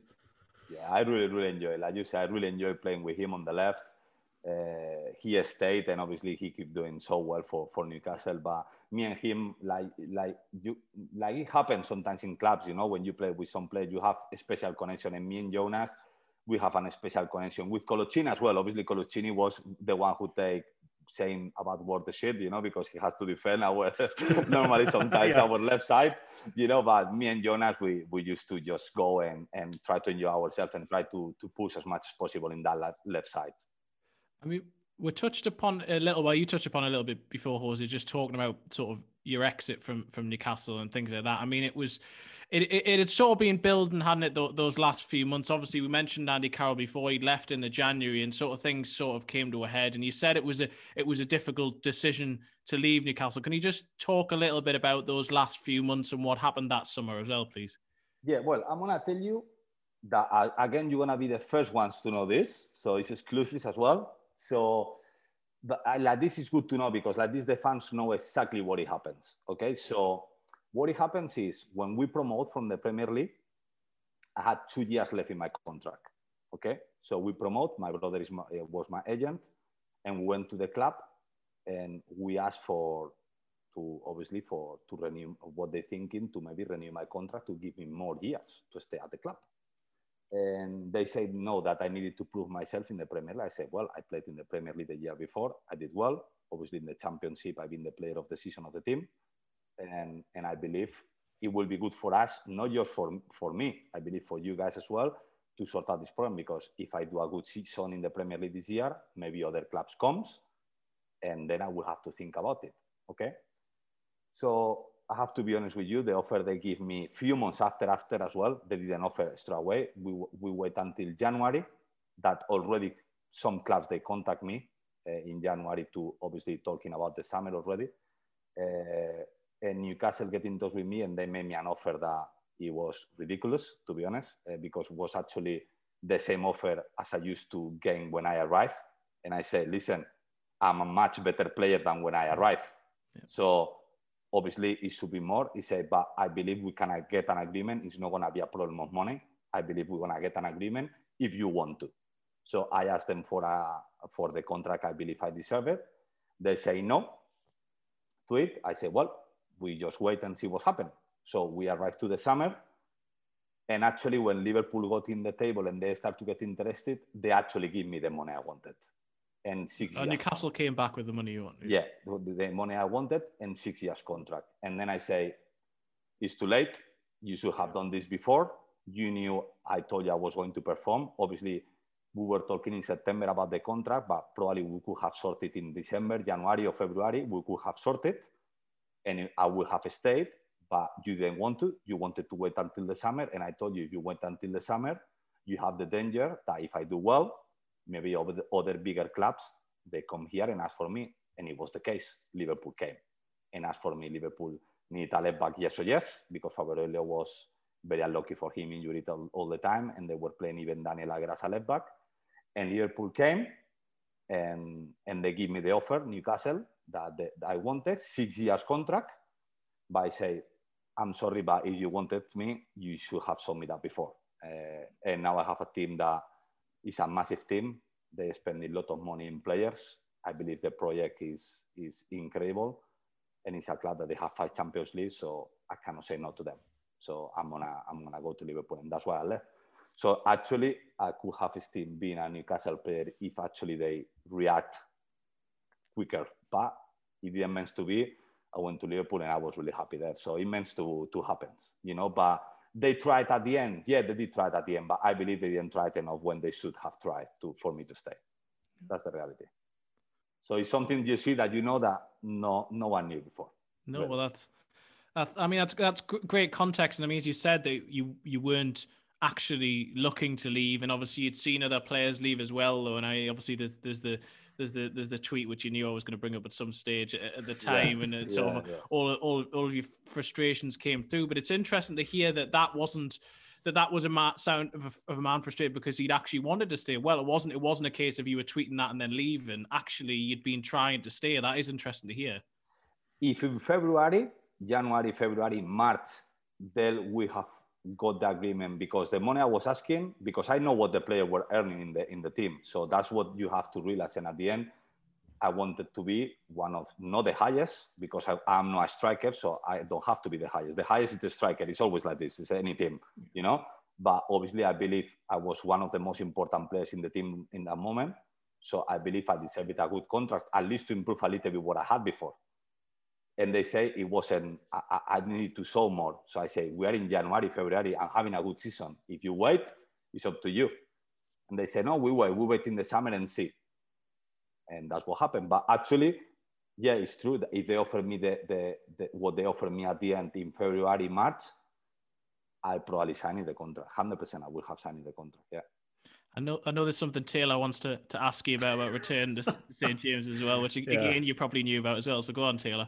Yeah, I really, really enjoy. Like you said, I really enjoy playing with him on the left uh, he stayed and obviously he kept doing so well for, for Newcastle. But me and him, like like you, like it happens sometimes in clubs. You know, when you play with some players, you have a special connection. And me and Jonas, we have a special connection with Coloccini as well. Obviously, Coloccini was the one who take saying about what the shit, you know, because he has to defend our <laughs> normally sometimes yeah. our left side, you know. But me and Jonas, we, we used to just go and, and try to enjoy ourselves and try to, to push as much as possible in that left side. I mean, we touched upon a little while. You touched upon a little bit before, Jose, just talking about sort of your exit from from Newcastle and things like that. I mean, it was. It, it, it had sort of been building, hadn't it, th- those last few months? Obviously, we mentioned Andy Carroll before he left in the January, and sort of things sort of came to a head. And you said it was a it was a difficult decision to leave Newcastle. Can you just talk a little bit about those last few months and what happened that summer as well, please? Yeah, well, I'm gonna tell you that uh, again, you're gonna be the first ones to know this, so it's exclusive as well. So but, uh, like this is good to know because like this the fans know exactly what it happens. Okay, so what happens is when we promote from the Premier League, I had two years left in my contract. Okay, so we promote. My brother my, uh, was my agent, and we went to the club, and we asked for to obviously for to renew what they thinking to maybe renew my contract to give me more years to stay at the club. And they said no, that I needed to prove myself in the Premier League. I said, well, I played in the Premier League the year before. I did well. Obviously, in the championship, I've been the player of the season of the team. And, and I believe it will be good for us, not just for, for me, I believe for you guys as well, to sort out this problem. Because if I do a good season in the Premier League this year, maybe other clubs comes, and then I will have to think about it. Okay. So I have to be honest with you, the offer they give me few months after after as well, they didn't offer straight away. We, we wait until January that already some clubs, they contact me uh, in January to obviously talking about the summer already. Uh, and Newcastle get in touch with me and they made me an offer that it was ridiculous, to be honest, uh, because it was actually the same offer as I used to gain when I arrived. And I said, listen, I'm a much better player than when I arrived. Yeah. So Obviously, it should be more. He said, but I believe we can get an agreement. It's not going to be a problem of money. I believe we're going to get an agreement if you want to. So I asked them for a for the contract. I believe I deserve it. They say no to it. I say, well, we just wait and see what happens. So we arrived to the summer. And actually, when Liverpool got in the table and they start to get interested, they actually give me the money I wanted and six. Oh, Newcastle came back with the money you wanted. Yeah, the money I wanted and six years contract. And then I say, it's too late. You should have done this before. You knew I told you I was going to perform. Obviously, we were talking in September about the contract, but probably we could have sorted in December, January, or February. We could have sorted, and I would have stayed. But you didn't want to. You wanted to wait until the summer, and I told you, if you wait until the summer, you have the danger that if I do well, maybe other bigger clubs, they come here and ask for me. And it was the case. Liverpool came and asked for me. Liverpool need a left back, yes or yes, because Fabio was very unlucky for him, injured all, all, the time, and they were playing even Daniel Agger as a left back. And Liverpool came and, and they give me the offer, Newcastle, that, that I wanted, six years contract. But I say, I'm sorry, but if you wanted me, you should have shown me that before. Uh, and now I have a team that is a massive team. They spend a lot of money in players. I believe the project is, is incredible. And it's a club that they have five Champions League, so I cannot say no to them. So I'm gonna I'm gonna go to Liverpool, and that's why I left. So actually, I could have still been a Newcastle player if actually they react quicker. But it didn't meant to be. I went to Liverpool and I was really happy there. So it meant to to happen, you know. But they tried at the end. Yeah, they did try it at the end, but I believe they didn't try it enough when they should have tried to for me to stay. That's the reality. So it's something you see that you know that no no one knew before. No, really. well that's that's, I mean, that's that's great context, and I mean, as you said, that you you weren't actually looking to leave, and obviously you'd seen other players leave as well. Though, and I obviously there's there's the there's the there's the tweet which you knew I was going to bring up at some stage at the time, yeah. and it's yeah, sort of yeah. all all all of your frustrations came through. But it's interesting to hear that that wasn't that that was a ma- sound of a, of a, man frustrated because he'd actually wanted to stay. Well, it wasn't. It wasn't a case of you were tweeting that and then leaving. Actually, you'd been trying to stay. That is interesting to hear. If in February January, February, March, then we have got the agreement because the money I was asking, because I know what the players were earning in the in the team. So that's what you have to realize. And at the end, I wanted to be one of not the highest because I, am not a striker, so I don't have to be the highest. The highest is the striker. It's always like this. It's any team, you know. But obviously, I believe I was one of the most important players in the team in that moment. So I believe I deserved a good contract, at least to improve a little bit what I had before and they say it wasn't I, I need to show more. So i say we are in january february i'm having a good season. If you wait it's up to you. And they say no we wait. We wait in the summer and see. And that's what happened. But actually yeah it's true that if they offer me the, the, the what they offer me at the end in february march i'll probably sign the contract. 100% i will have signed the contract yeah. I know, I know there's something Taylor wants to, to ask you about about return to <laughs> St James as well, which again yeah. you probably knew about as well. So go on, Taylor.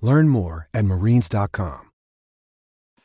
Learn more at marines.com.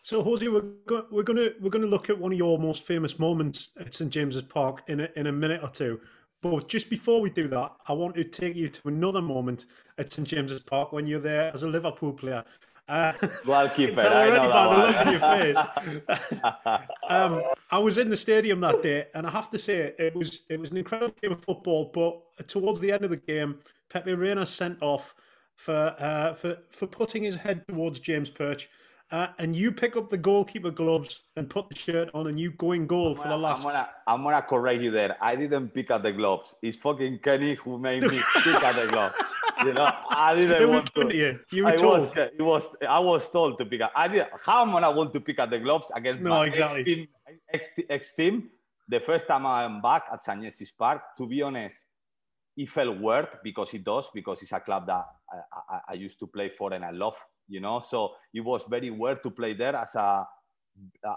So, Jose, we're, go- we're going to we're going to look at one of your most famous moments at St James's Park in a, in a minute or two. But just before we do that, I want to take you to another moment at St James's Park when you're there as a Liverpool player. Uh, well, keep it. Tell already by the look on your face. <laughs> um, I was in the stadium that day, and I have to say it was it was an incredible game of football. But towards the end of the game, Pepe Reina sent off for uh, for for putting his head towards James Perch. Uh, and you pick up the goalkeeper gloves and put the shirt on, and you go in goal I'm for the last. I'm gonna, I'm gonna correct you there. I didn't pick up the gloves. It's fucking Kenny who made me <laughs> pick up the gloves. You know, I didn't it want to. You. you were I told. Was, it was. I was told to pick up. I did. How am I gonna want to pick up the gloves against no, my exactly. ex team? Ex, ex team. The first time I'm back at. James's Park, to be honest, it felt weird because it does because it's a club that I, I, I, used to play for and I love, you know. So it was very weird to play there as a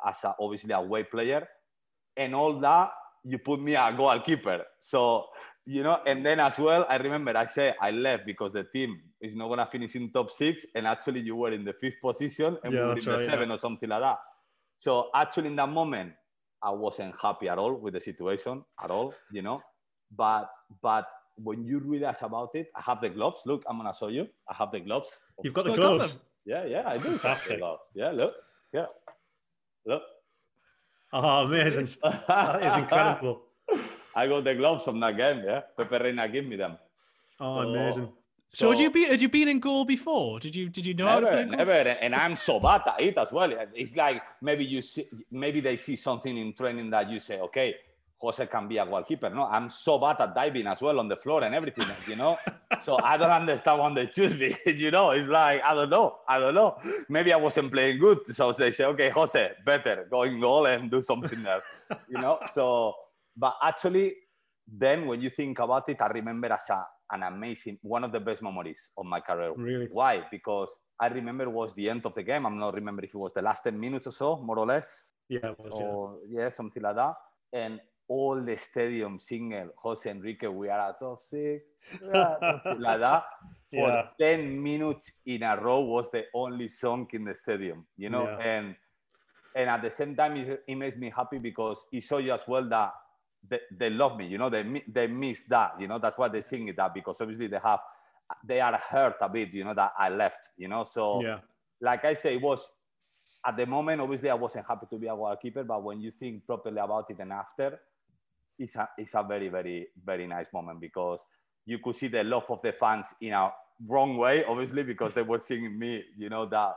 as a, obviously a way player, and all that you put me a goalkeeper. So you know, and then as well, I remember I said I left because the team is not gonna finish in top six, and actually you were in the fifth position and Yeah, we were in the right, seven yeah. or something like that. So actually, in that moment, I wasn't happy at all with the situation at all, you know. But but when you realize about it, I have the gloves. Look, I'm gonna show you. I have the gloves. You've got the Still got gloves. Yeah, yeah, I do. have the Fantastic. gloves. Yeah, look, yeah, look. Oh, amazing. <laughs> That is incredible. I got the gloves from that game. Yeah, Pepe Reina gave me them. Oh, So- amazing. So, had you been had you been in goal before? Did you did you know how to play Never, goal? never, and I'm so bad at it as well. It's like maybe you see, maybe they see something in training that you say, okay, Jose can be a goalkeeper. No, I'm so bad at diving as well on the floor and everything, you know. so I don't understand when they choose me. <laughs> you know, it's like I don't know, I don't know. Maybe I wasn't playing good, so they say, okay, Jose, better go in goal and do something else, you know. So, but actually, then when you think about it, I remember as a, an amazing, one of the best memories of my career. Really? Why? Because I remember it was the end of the game. I'm not remember if it was the last 10 minutes or so, more or less, Yeah, was, yeah. or yeah, something like that. And all the stadium singing Jose Enrique, we are at top six, we are at top six," like that. For Yeah. 10 minutes in a row was the only song in the stadium, you know? Yeah. And and at the same time, it, it makes me happy because it shows you as well that they, they love me, you know, they, they miss that, you know, that's why they sing it that because obviously they have, they are hurt a bit, you know, that I left, you know, so Yeah. like I say, it was at the moment, obviously I wasn't happy to be a goalkeeper, but when you think properly about it and after, it's a, it's a very, very, very nice moment because you could see the love of the fans in a wrong way, obviously, because they were singing me, you know, that,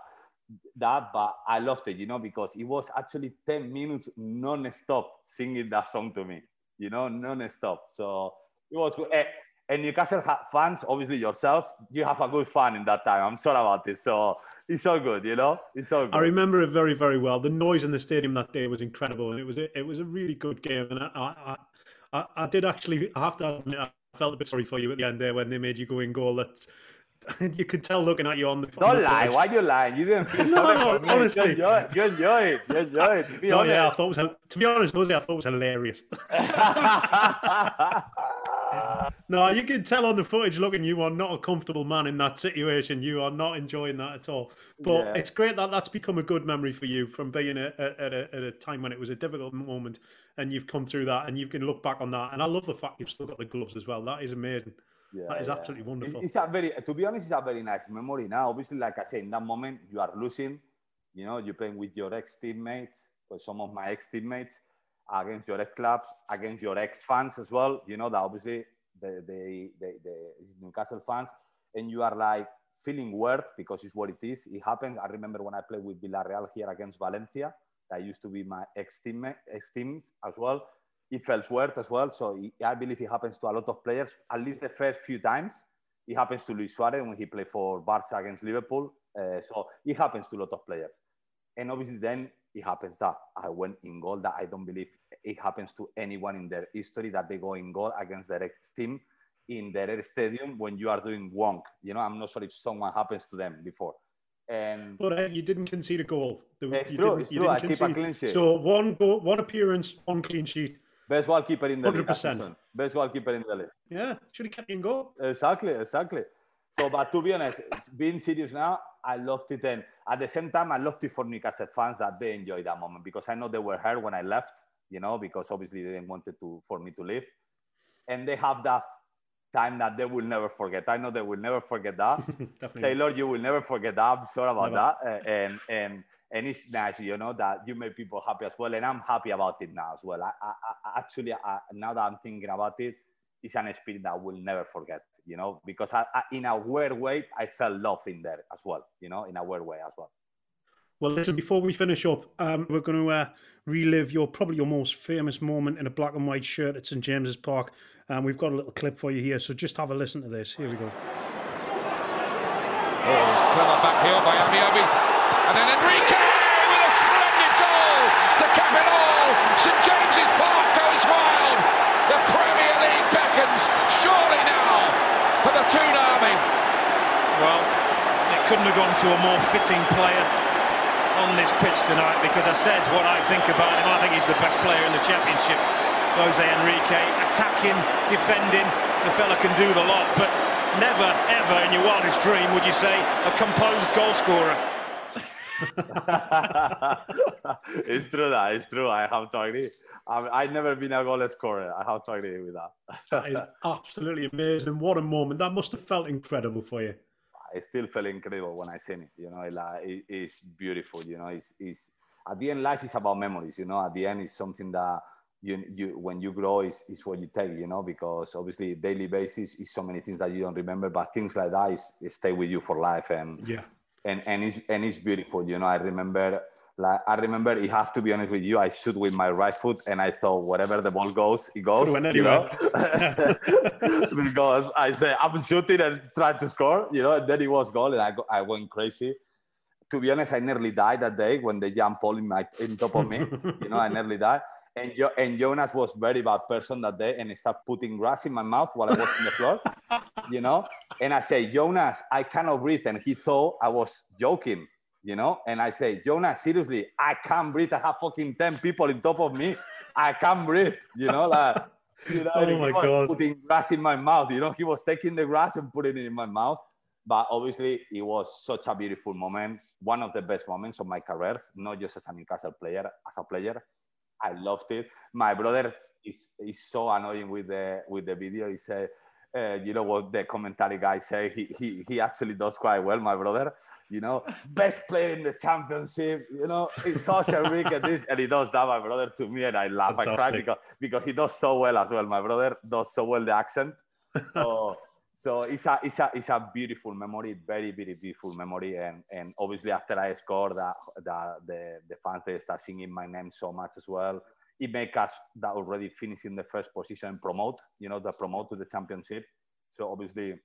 that, but I loved it, you know, because it was actually 10 minutes non-stop singing that song to me, you know, non-stop. So it was good. Eh, And Newcastle ha- fans, obviously yourself, you have a good fun in that time. I'm sorry about it. So it's all good, you know? It's all good. I remember it very, very well. The noise in the stadium that day was incredible, and it was a, it was a really good game. And I, I, I, I did actually, I have to admit, I felt a bit sorry for you at the end there when they made you go in goal. That <laughs> you could tell looking at you on the. Don't the lie. Why you lying? You didn't feel <laughs> No, sorry no, honestly. You enjoy, you enjoy it. You enjoy it. Be No, yeah, I thought it was to be honest, Jose, I thought it was hilarious. <laughs> no, you can tell on the footage looking you are not a comfortable man in that situation. You are not enjoying that at all. But Yeah. it's great that that's become a good memory for you from being a, at, a, at a time when it was a difficult moment and you've come through that and you can look back on that. And I love the fact you've still got the gloves as well. That is amazing. Yeah, that is yeah. absolutely wonderful. It's a very, to be honest, it's a very nice memory now. Obviously, like I said, in that moment, you are losing. You know, you're playing with your ex teammates, or some of my ex teammates, against your ex clubs, against your ex fans as well. You know that obviously the the, the, the Newcastle fans, and you are like feeling weird because it's what it is. It happened. I remember when I played with Villarreal here against Valencia. That used to be my ex ex teams as well it felt weird as well. So it- I believe it happens to a lot of players, at least the first few times. It happens to Luis Suarez when he played for Barca against Liverpool. Uh, so it happens to a lot of players. And obviously, then it happens that I went in goal that I don't believe it happens to anyone in their history that they go in goal against their ex team in their stadium when you are doing wonk. You know, I'm not sure if someone happens to them before. And But uh, you didn't concede a goal. The- It's you true, didn't- it's you true. didn't I keep a concede. clean sheet. So one goal, one appearance, one clean sheet. best goalkeeper in the league. 100%. Hutchinson. Best goalkeeper in the league. Yeah, should have kept you in goal. Exactly, exactly. So, but to be honest, being serious now, I loved it. And at the same time, I loved it for Newcastle fans that they enjoyed that moment because I know they were hurt when I left, you know, because obviously they didn't want it to for me to leave. And they have that time that they will never forget. I know they will never forget that. <laughs> Taylor, you will never forget that. I'm sorry about Never. that. And and and it's nice, you know, that you make people happy as well. And I'm happy about it now as well. I, I, I actually, I, now that I'm thinking about it, it's an experience that I will never forget, you know, because I, I, in a weird way, I felt love in there as well, you know, in a weird way as well. Well, listen, before we finish up, um, we're going to uh, relive your probably your most famous moment in a black and white shirt at St James's Park. Um, we've got a little clip for you here, so just have a listen to this. Here we go. Oh, it's clever back heel by Ameobi. And then Enrique with a splendid goal to cap it all. St James's Park goes wild. The Premier League beckons. Surely now for the Toon Army. Well, it couldn't have gone to a more fitting player on this pitch tonight because I said what I think about him. I think he's the best player in the championship. Jose Enrique, attacking, defending. The fella can do the lot, but never, ever in your wildest dream would you say a composed goal scorer. <laughs> it's true that it's true. I have to agree. I I've never been a goal scorer. I have to agree with that. that is absolutely amazing. What a moment! That must have felt incredible for you. I still feel incredible when I seen it. You know, like it, it's beautiful. You know, it's, it's at the end life is about memories. You know, at the end is something that you you when you grow is, is what you take. You know, because obviously daily basis is so many things that you don't remember, but things like that is, is stay with you for life. And yeah, and and it's and it's beautiful. You know, I remember like I remember, you have to be honest with you. I shoot with my right foot, and I thought whatever the ball goes, it goes. You know? <laughs> because I say I'm shooting and trying to score, you know. And then it was goal, and I go, I went crazy. To be honest, I nearly died that day when they jumped all in my in top of me. you know, I nearly died. And, jo- and Jonas was very bad person that day, and he started putting grass in my mouth while I was on the floor. you know, and I say, Jonas, I cannot breathe, and he thought I was joking you know? And I say, Jonah, seriously, I can't breathe. I have fucking 10 people in top of me. I can't breathe, you know? Like, <laughs> you know, oh my God. putting grass in my mouth, you know? He was taking the grass and putting it in my mouth. But obviously, it was such a beautiful moment, one of the best moments of my career, not just as a Newcastle player, as a player. I loved it. My brother is, is so annoying with the with the video. He said, uh, you know what the commentary guy say he, he he actually does quite well my brother you know? <laughs> Best player in the championship you know? It's such a rick at this and he does that my brother to me and i laugh Fantastic. i cry because because he does so well as well my brother does so well the accent. So <laughs> so it's a it's a it's a beautiful memory very very beautiful memory and and obviously after i scored that the the, the fans they start singing my name so much as well it make us that already finish in the first position promote, you know, the promote to the championship. So obviously,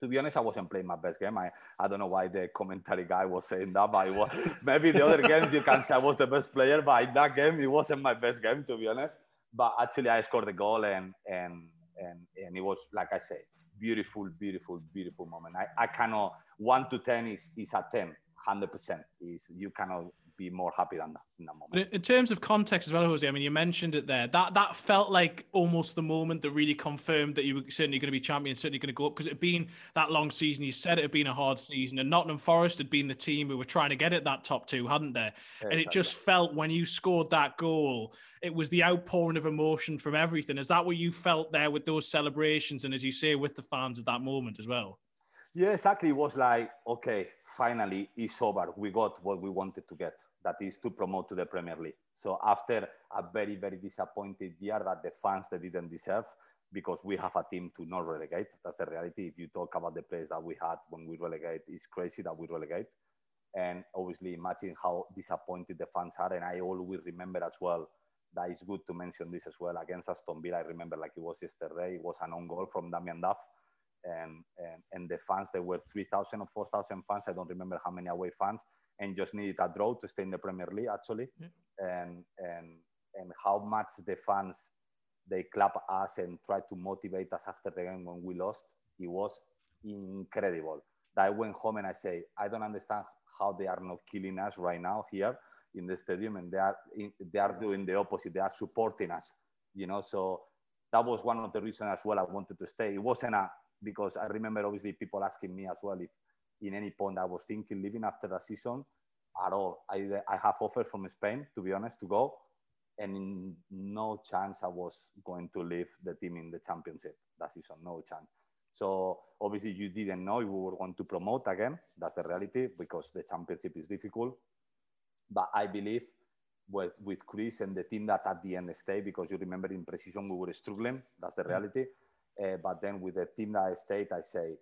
to be honest, I wasn't playing my best game. I, I don't know why the commentary guy was saying that, but was, <laughs> maybe the other games you can say I was the best player, but in that game it wasn't my best game, to be honest. But actually, I scored the goal, and and and and it was like I said, beautiful, beautiful, beautiful moment. I, I cannot one to ten is is a 10, 100 percent. Is you cannot be more happy than that in that moment. In terms of context as well, Jose, I mean, you mentioned it there. That that felt like almost the moment that really confirmed that you were certainly going to be champion, certainly going to go up because it had been that long season. You said it had been a hard season, and Nottingham Forest had been the team who were trying to get it that top two, hadn't they? Exactly. And it just felt when you scored that goal, it was the outpouring of emotion from everything. Is that what you felt there with those celebrations, and as you say, with the fans at that moment as well? Yeah, exactly. It was like, okay, finally it's over. We got what we wanted to get, that is to promote to the Premier League. So after a very, very disappointed year that the fans they didn't deserve, because we have a team to not relegate. That's the reality. If you talk about the players that we had when we relegate, it's crazy that we relegate. And obviously, imagine how disappointed the fans are. And I always remember as well that it's good to mention this as well against Aston Villa. I remember like it was yesterday. It was an own goal from Damien Duff and, and, and the fans, there were 3,000 or 4,000 fans. I don't remember how many away fans, and just needed a draw to stay in the Premier League, actually. Mm. And, and, and how much the fans, they clap us and try to motivate us after the game when we lost, it was incredible. That I went home and I say, I don't understand how they are not killing us right now here in the stadium, and they are they are doing the opposite. They are supporting us, you know. So that was one of the reasons as well I wanted to stay. It wasn't a because I remember obviously people asking me as well if in any point I was thinking leaving after the season at all. I, I have offers from Spain, to be honest, to go. And no chance I was going to leave the team in the championship that season, no chance. So obviously you didn't know if we were going to promote again. That's the reality because the championship is difficult. But I believe with, with Chris and the team that at the end stay because you remember in precision we were struggling. That's the mm. reality. Uh, but then with the team that I stayed, I say,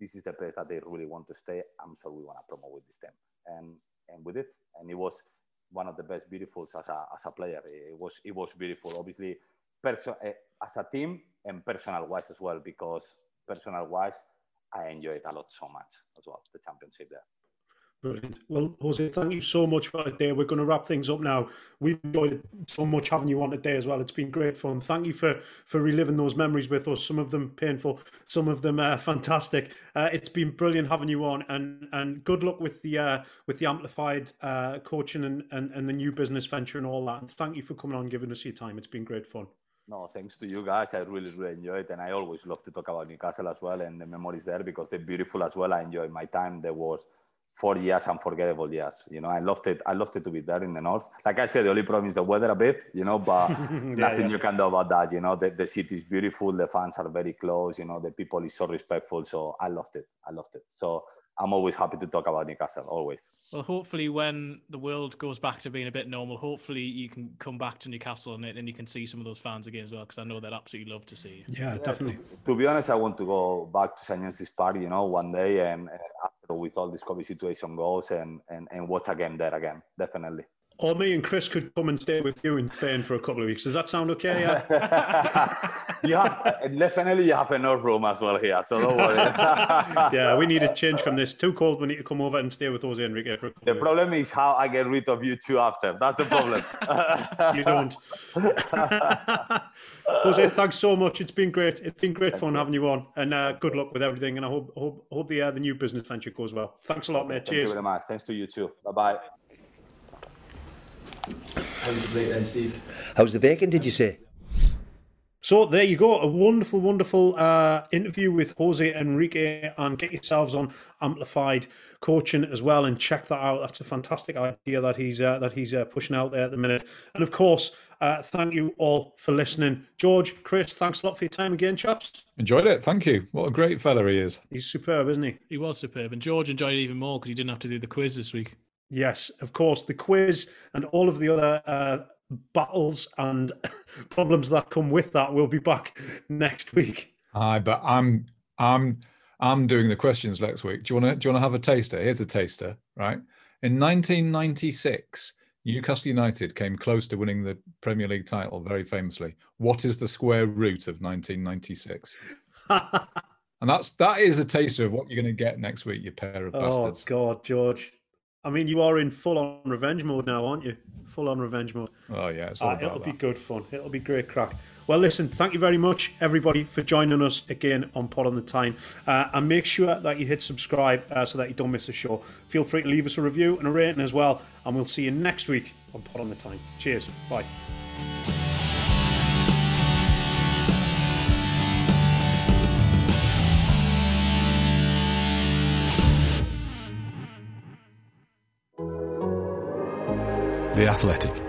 this is the place that they really want to stay. I'm sure we want to promote with this team. And, and with it, and it was one of the best beautifuls as a, as a player. It was, it was beautiful, obviously, perso- uh, as a team and personal wise as well, because personal wise, I enjoyed a lot so much as well, the championship there. Brilliant. Well, Jose, thank you so much for today. We're going to wrap things up now. We've enjoyed so much having you on today as well. It's been great fun. Thank you for for reliving those memories with us. Some of them painful, some of them uh, fantastic. Uh, it's been brilliant having you on, and and good luck with the uh, with the amplified uh, coaching and, and and the new business venture and all that. And thank you for coming on, giving us your time. It's been great fun. No, thanks to you guys. I really, really enjoy it. And I always love to talk about Newcastle as well and the memories there because they're beautiful as well. I enjoy my time. There was four years unforgettable years. You know, I loved it. I loved it to be there in the north. Like I said, the only problem is the weather a bit, you know, but <laughs> yeah, nothing yeah. you can do about that. You know, the, the city is beautiful. The fans are very close. You know, the people is so respectful. So I loved it. I loved it. So I'm always happy to talk about Newcastle, always. Well, hopefully, when the world goes back to being a bit normal, hopefully you can come back to Newcastle and, and you can see some of those fans again as well, because I know they'd absolutely love to see you. Yeah, definitely. To, to, be honest, I want to go back to St. James's Park, you know, one day and, and after with all this COVID situation goes and, and, and watch a game there again, definitely. Or me and Chris could come and stay with you in Spain for a couple of weeks. Does that sound okay? Yeah. <laughs> yeah, definitely you have enough room as well here, so don't worry. <laughs> yeah, we need a change from this. Too cold. We need to come over and stay with Jose Enrique for a couple The problem is how I get rid of you two after. That's the problem. <laughs> you don't. Jose, thanks so much. It's been great. It's been great Thank fun you. having you on, and uh, good luck with everything. And I hope hope, hope the uh, the new business venture goes well. Thanks a lot, mate. Thank Cheers. you very much. Thanks to you too. Bye bye. How's the plate then, Steve? How's the bacon, did you say? So there you go, a wonderful, wonderful uh, interview with Jose Enrique, and get yourselves on Amplified Coaching as well, and check that out. That's a fantastic idea that he's uh, that he's uh, pushing out there at the minute. And of course, uh, thank you all for listening, George, Chris. Thanks a lot for your time again, chaps. Enjoyed it. Thank you. What a great fella he is. He's superb, isn't he? He was superb, and George enjoyed it even more because he didn't have to do the quiz this week. Yes, of course. The quiz and all of the other uh, battles and <laughs> problems that come with that will be back next week. Aye, but I'm I'm I'm doing the questions next week. Do you want to do you want to have a taster? Here's a taster, right? In 1996, Newcastle United came close to winning the Premier League title very famously. What is the square root of 1996? <laughs> and that's that is a taster of what you're going to get next week, you pair of oh, bastards. Oh God, George. I mean, you are in full on revenge mode now, aren't you? Full on revenge mode. Oh yeah, uh, it'll that. be good fun. It'll be great crack. Well, listen, thank you very much, everybody, for joining us again on Pod on the Tyne. Uh, and make sure that you hit subscribe uh, so that you don't miss a show. Feel free to leave us a review and a rating as well. And we'll see you next week on Pod on the Tyne. Cheers. Bye. The Athletic.